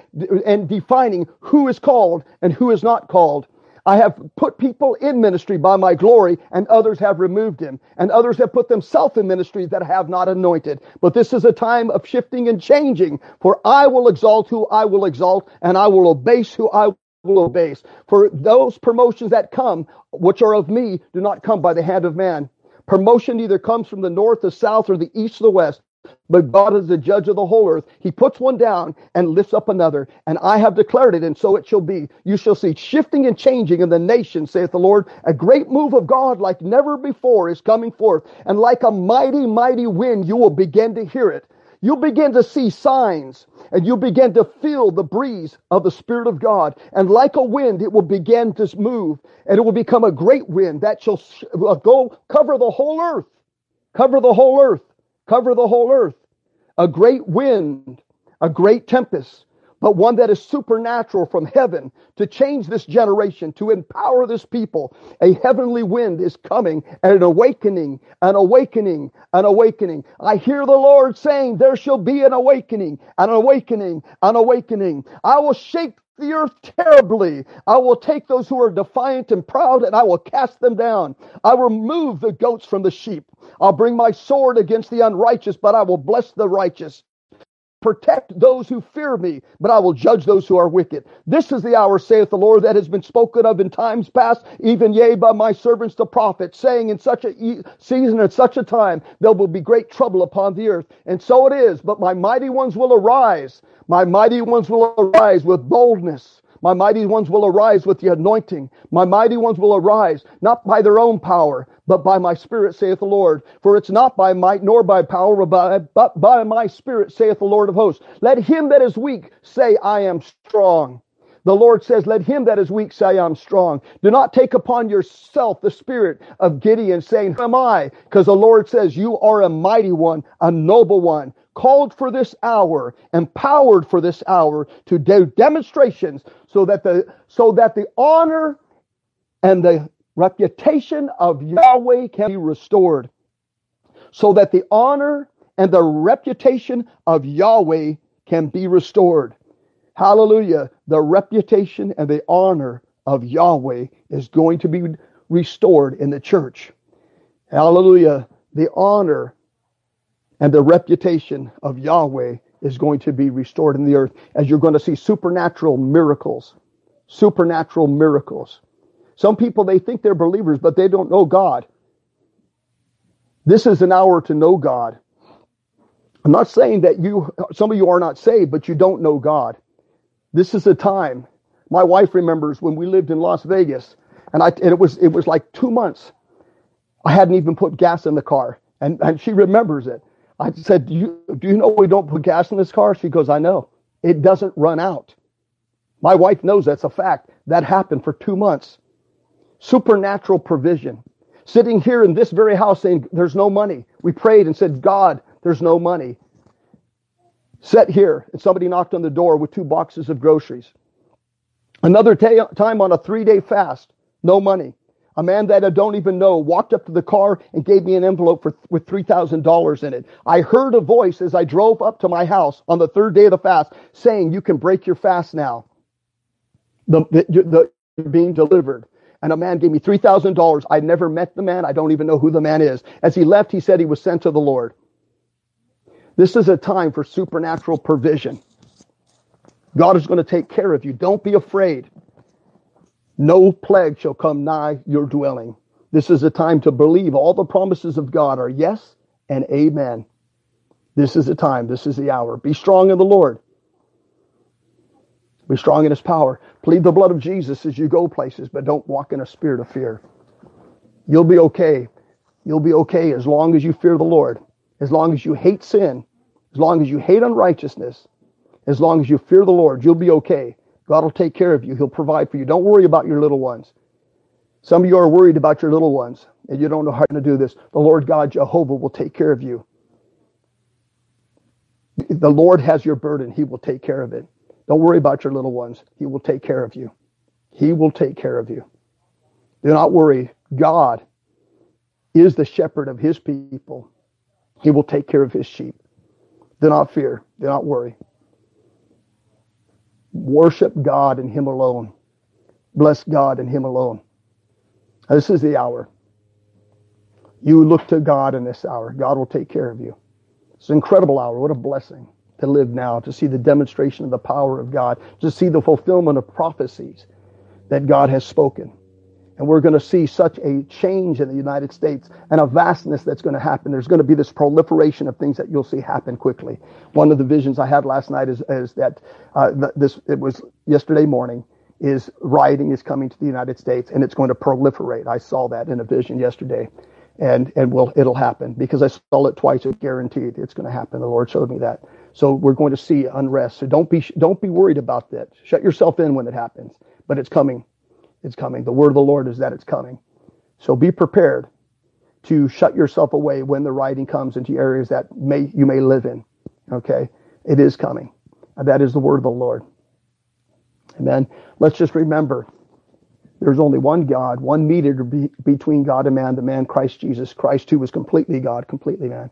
Speaker 1: and defining who is called and who is not called. I have put people in ministry by my glory, and others have removed him, and others have put themselves in ministry that have not anointed. But this is a time of shifting and changing, for I will exalt who I will exalt, and I will abase who I will abase. For those promotions that come, which are of me, do not come by the hand of man. Promotion either comes from the north, the south, or the east, or the west. But God is the judge of the whole earth. He puts one down and lifts up another. And I have declared it, and so it shall be. You shall see shifting and changing in the nation, saith the Lord. A great move of God like never before is coming forth. And like a mighty, mighty wind, you will begin to hear it. You'll begin to see signs and you'll begin to feel the breeze of the Spirit of God. And like a wind, it will begin to move and it will become a great wind that shall go cover the whole earth. Cover the whole earth cover the whole earth. A great wind, a great tempest, but one that is supernatural from heaven to change this generation, to empower this people. A heavenly wind is coming and an awakening, an awakening, an awakening. I hear the Lord saying, There shall be an awakening, an awakening, an awakening. I will shake the earth terribly. I will take those who are defiant and proud and I will cast them down. I will remove the goats from the sheep. I'll bring my sword against the unrighteous, but I will bless the righteous. Protect those who fear me, but I will judge those who are wicked. This is the hour, saith the Lord, that has been spoken of in times past, even yea, by my servants the prophets, saying in such a season at such a time, there will be great trouble upon the earth. And so it is, but my mighty ones will arise. My mighty ones will arise with boldness. My mighty ones will arise with the anointing. My mighty ones will arise not by their own power, but by my spirit, saith the Lord. For it's not by might nor by power, but by, my spirit, saith the Lord of hosts. Let him that is weak say, I am strong. The Lord says, Let him that is weak say, I'm strong. Do not take upon yourself the spirit of Gideon, saying, Who am I? Because the Lord says, You are a mighty one, a noble one, called for this hour, empowered for this hour to do demonstrations so that the so that the honor and the reputation of Yahweh can be restored. So that the honor and the reputation of Yahweh can be restored. Hallelujah. The reputation and the honor of Yahweh is going to be restored in the church. Hallelujah. The honor and the reputation of Yahweh is going to be restored in the earth as you're going to see supernatural miracles. Supernatural miracles. Some people, they think they're believers, but they don't know God. This is an hour to know God. I'm not saying that you, some of you are not saved, but you don't know God. This is a time. My wife remembers when we lived in Las Vegas, and I, and it was, it was like two months. I hadn't even put gas in the car, and, and she remembers it. I said, do you, do you know we don't put gas in this car? She goes, I know. It doesn't run out. My wife knows that's a fact. That happened for two months. Supernatural provision. Sitting here in this very house saying, there's no money. We prayed and said, God, there's no money. Sat here and somebody knocked on the door with two boxes of groceries. Another t- time on a three day fast, no money. A man that I don't even know walked up to the car and gave me an envelope for, with $3,000 in it. I heard a voice as I drove up to my house on the third day of the fast saying, you can break your fast now. The, the, the being delivered. And a man gave me $3,000. I never met the man. I don't even know who the man is. As he left, he said he was sent to the Lord. This is a time for supernatural provision. God is going to take care of you. Don't be afraid. No plague shall come nigh your dwelling. This is a time to believe all the promises of God are yes and amen. This is the time. This is the hour. Be strong in the Lord. Be strong in his power. Plead the blood of Jesus as you go places, but don't walk in a spirit of fear. You'll be okay. You'll be okay as long as you fear the Lord, as long as you hate sin, as long as you hate unrighteousness, as long as you fear the Lord, you'll be okay. God will take care of you. He'll provide for you. Don't worry about your little ones. Some of you are worried about your little ones and you don't know how to do this. The Lord God Jehovah will take care of you. The Lord has your burden. He will take care of it. Don't worry about your little ones. He will take care of you. He will take care of you. Do not worry. God is the shepherd of his people. He will take care of his sheep. Do not fear. Do not worry. Worship God and Him alone. Bless God and Him alone. This is the hour. You look to God in this hour. God will take care of you. It's an incredible hour. What a blessing to live now, to see the demonstration of the power of God, to see the fulfillment of prophecies that God has spoken. And we're going to see such a change in the United States and a vastness that's going to happen. There's going to be this proliferation of things that you'll see happen quickly. One of the visions I had last night is, is that uh, this it was yesterday morning is rioting is coming to the United States and it's going to proliferate. I saw that in a vision yesterday, and and will it'll happen because I saw it twice. It's guaranteed it's going to happen. The Lord showed me that. So we're going to see unrest. So don't be don't be worried about that. Shut yourself in when it happens, but it's coming. It's coming. The word of the Lord is that it's coming. So be prepared to shut yourself away when the writing comes into areas that may you may live in. Okay? It is coming. That is the word of the Lord. Amen. Let's just remember there's only one God, one mediator be, between God and man, the man Christ Jesus. Christ who was completely God, completely man.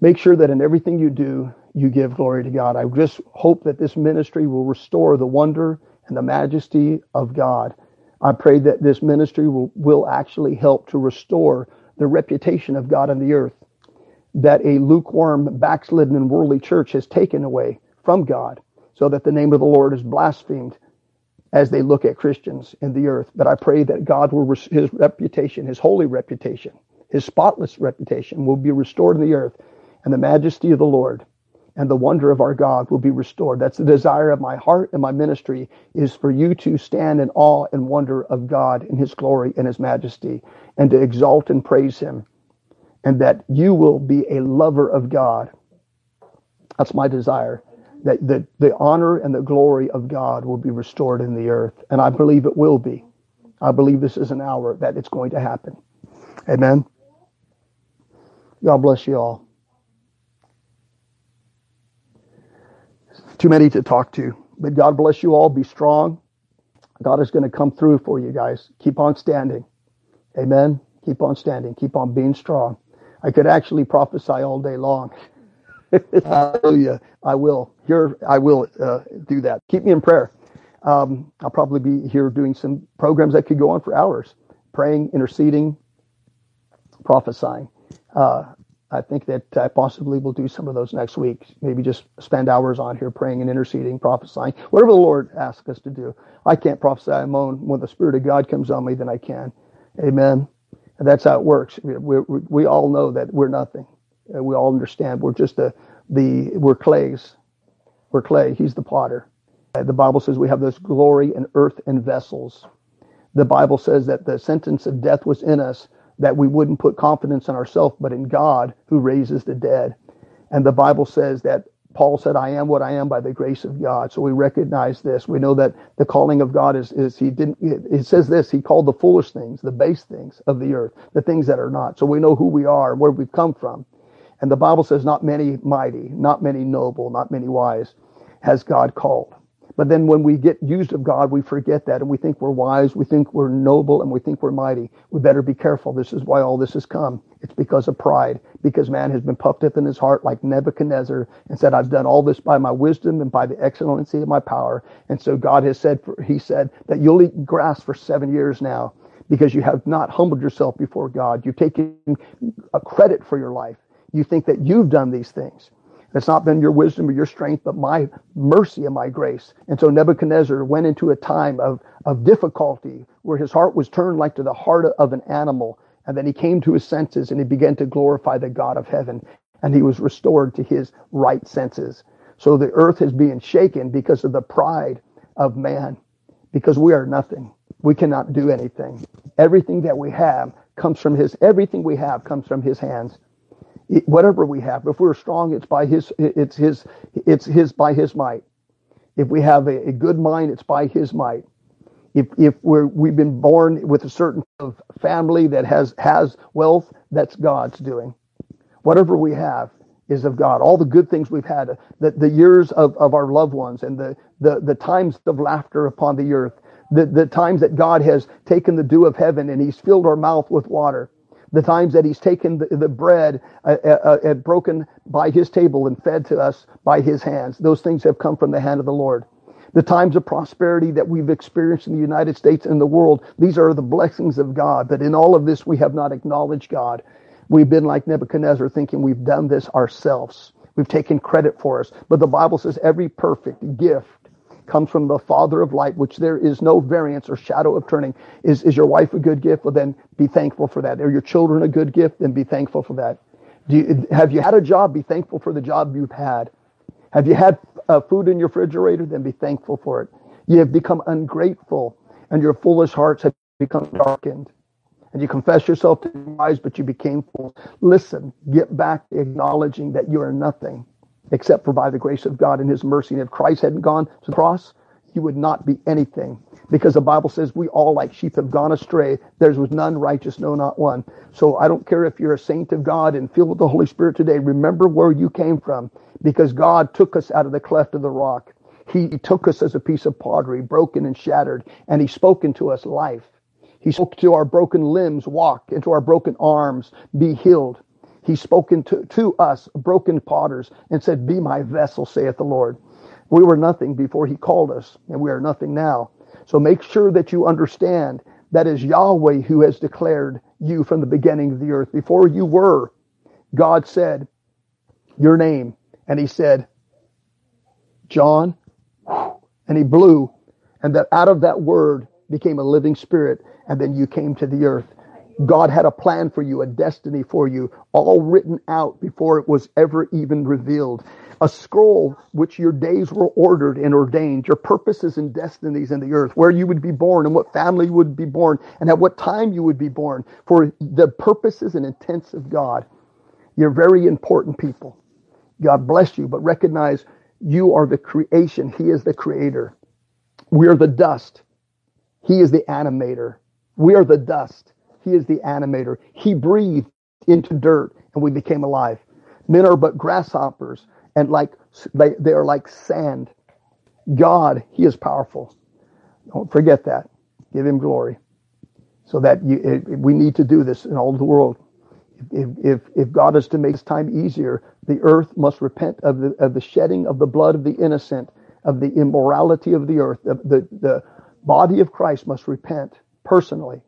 Speaker 1: Make sure that in everything you do, you give glory to God. I just hope that this ministry will restore the wonder and the majesty of God I pray that this ministry will, will actually help to restore the reputation of God on the earth that a lukewarm, backslidden, and worldly church has taken away from God so that the name of the Lord is blasphemed as they look at Christians in the earth. But I pray that God will, his reputation, his holy reputation, his spotless reputation will be restored in the earth and the majesty of the Lord and the wonder of our God will be restored. That's the desire of my heart and my ministry is for you to stand in awe and wonder of God in his glory and his majesty and to exalt and praise him and that you will be a lover of God. That's my desire. that the, the honor and the glory of God will be restored in the earth. And I believe it will be. I believe this is an hour that it's going to happen. Amen. God bless you all. Too many to talk to, but God bless you all. Be strong. God is going to come through for you guys. Keep on standing. Amen. Keep on standing. Keep on being strong. I could actually prophesy all day long. [laughs] Hallelujah. I will. Here, I will uh, do that. Keep me in prayer. Um, I'll probably be here doing some programs that could go on for hours, praying, interceding, prophesying. Uh, I think that I possibly will do some of those next week. Maybe just spend hours on here praying and interceding, prophesying, whatever the Lord asks us to do. I can't prophesy alone. When the Spirit of God comes on me, then I can. Amen. And that's how it works. We, we, we all know that we're nothing. We all understand we're just the, the we're clays. We're clay. He's the potter. Uh, the Bible says we have this glory in earth and vessels. The Bible says that the sentence of death was in us, that we wouldn't put confidence in ourselves, but in God who raises the dead. And the Bible says that Paul said, I am what I am by the grace of God. So we recognize this. We know that the calling of God is, is he didn't, it says this, he called the foolish things, the base things of the earth, the things that are not. So we know who we are, where we've come from. And the Bible says, not many mighty, not many noble, not many wise has God called. But then when we get used of God, we forget that and we think we're wise, we think we're noble, and we think we're mighty. We better be careful. This is why all this has come. It's because of pride, because man has been puffed up in his heart like Nebuchadnezzar and said, I've done all this by my wisdom and by the excellency of my power. And so God has said, he said that you'll eat grass for seven years now because you have not humbled yourself before God. You've taken a credit for your life. You think that you've done these things. It's not been your wisdom or your strength, but my mercy and my grace. And so Nebuchadnezzar went into a time of, of difficulty where his heart was turned like to the heart of an animal. And then he came to his senses and he began to glorify the God of heaven. And he was restored to his right senses. So the earth is being shaken because of the pride of man, because we are nothing. We cannot do anything. Everything that we have comes from his, everything we have comes from his hands whatever we have. If we're strong, it's by his, it's his, it's his by his might. If we have a, a good mind, it's by his might. If, if we're, we've been born with a certain family that has, has wealth, that's God's doing. Whatever we have is of God. All the good things we've had, the, the years of, of our loved ones and the, the, the times of laughter upon the earth, the, the times that God has taken the dew of heaven and he's filled our mouth with water the times that he's taken the, the bread uh, uh, uh, broken by his table and fed to us by his hands. Those things have come from the hand of the Lord. The times of prosperity that we've experienced in the United States and the world, these are the blessings of God. But in all of this, we have not acknowledged God. We've been like Nebuchadnezzar thinking we've done this ourselves. We've taken credit for us. But the Bible says every perfect gift comes from the Father of light, which there is no variance or shadow of turning. Is, is your wife a good gift? Well, then be thankful for that. Are your children a good gift? Then be thankful for that. Do you, have you had a job? Be thankful for the job you've had. Have you had uh, food in your refrigerator? Then be thankful for it. You have become ungrateful and your foolish hearts have become darkened. And you confess yourself to be wise, but you became fool. Listen, get back to acknowledging that you are nothing except for by the grace of God and his mercy. And if Christ hadn't gone to the cross, you would not be anything. Because the Bible says we all like sheep have gone astray. There was none righteous, no, not one. So I don't care if you're a saint of God and filled with the Holy Spirit today. Remember where you came from because God took us out of the cleft of the rock. He took us as a piece of pottery, broken and shattered, and he spoke into us life. He spoke to our broken limbs, walk, into our broken arms, be healed. He's spoken to, to us, broken potters, and said, Be my vessel, saith the Lord. We were nothing before he called us, and we are nothing now. So make sure that you understand that is Yahweh who has declared you from the beginning of the earth. Before you were, God said your name, and he said, John, and he blew, and that out of that word became a living spirit, and then you came to the earth. God had a plan for you, a destiny for you, all written out before it was ever even revealed. A scroll which your days were ordered and ordained, your purposes and destinies in the earth, where you would be born and what family you would be born and at what time you would be born for the purposes and intents of God. You're very important people. God bless you, but recognize You are the creation. He is the creator. We are the dust. He is the animator. We are the dust. He is the animator. He breathed into dirt and we became alive. Men are but grasshoppers and like they, they are like sand. God, He is powerful. Don't forget that. Give Him glory. So that you, it, we need to do this in all the world. If, if, if God is to make this time easier, the earth must repent of the, of the shedding of the blood of the innocent, of the immorality of the earth. The, the, the body of Christ must repent personally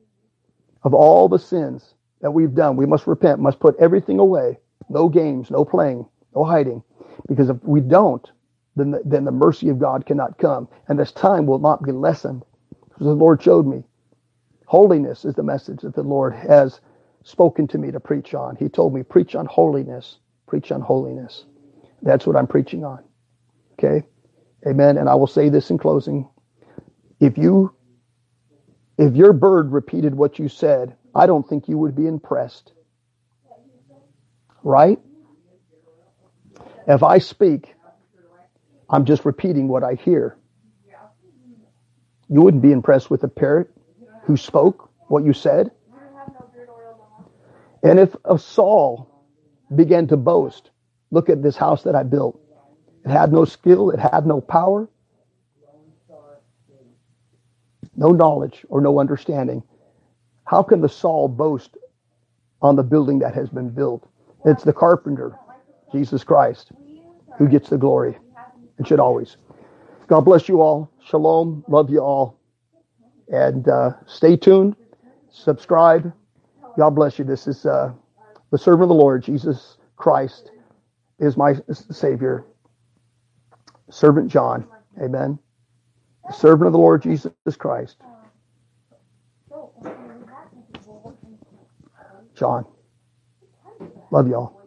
Speaker 1: of all the sins that we've done. We must repent, must put everything away. No games, no playing, no hiding. Because if we don't, then the, then the mercy of God cannot come. And this time will not be lessened. As the Lord showed me. Holiness is the message that the Lord has spoken to me to preach on. He told me, preach on holiness. Preach on holiness. That's what I'm preaching on. Okay? Amen. And I will say this in closing. If you if your bird repeated what you said, I don't think you would be impressed. Right? If I speak, I'm just repeating what I hear. You wouldn't be impressed with a parrot who spoke what you said. And if a Saul began to boast, look at this house that I built. It had no skill, it had no power, no knowledge or no understanding. How can the Saul boast on the building that has been built? It's the carpenter, Jesus Christ, who gets the glory and should always. God bless you all. Shalom. Love you all. And uh, stay tuned. Subscribe. God bless you. This is uh, the servant of the Lord, Jesus Christ, is my Savior. Servant John. Amen. Servant of the Lord Jesus Christ. John. Love y'all.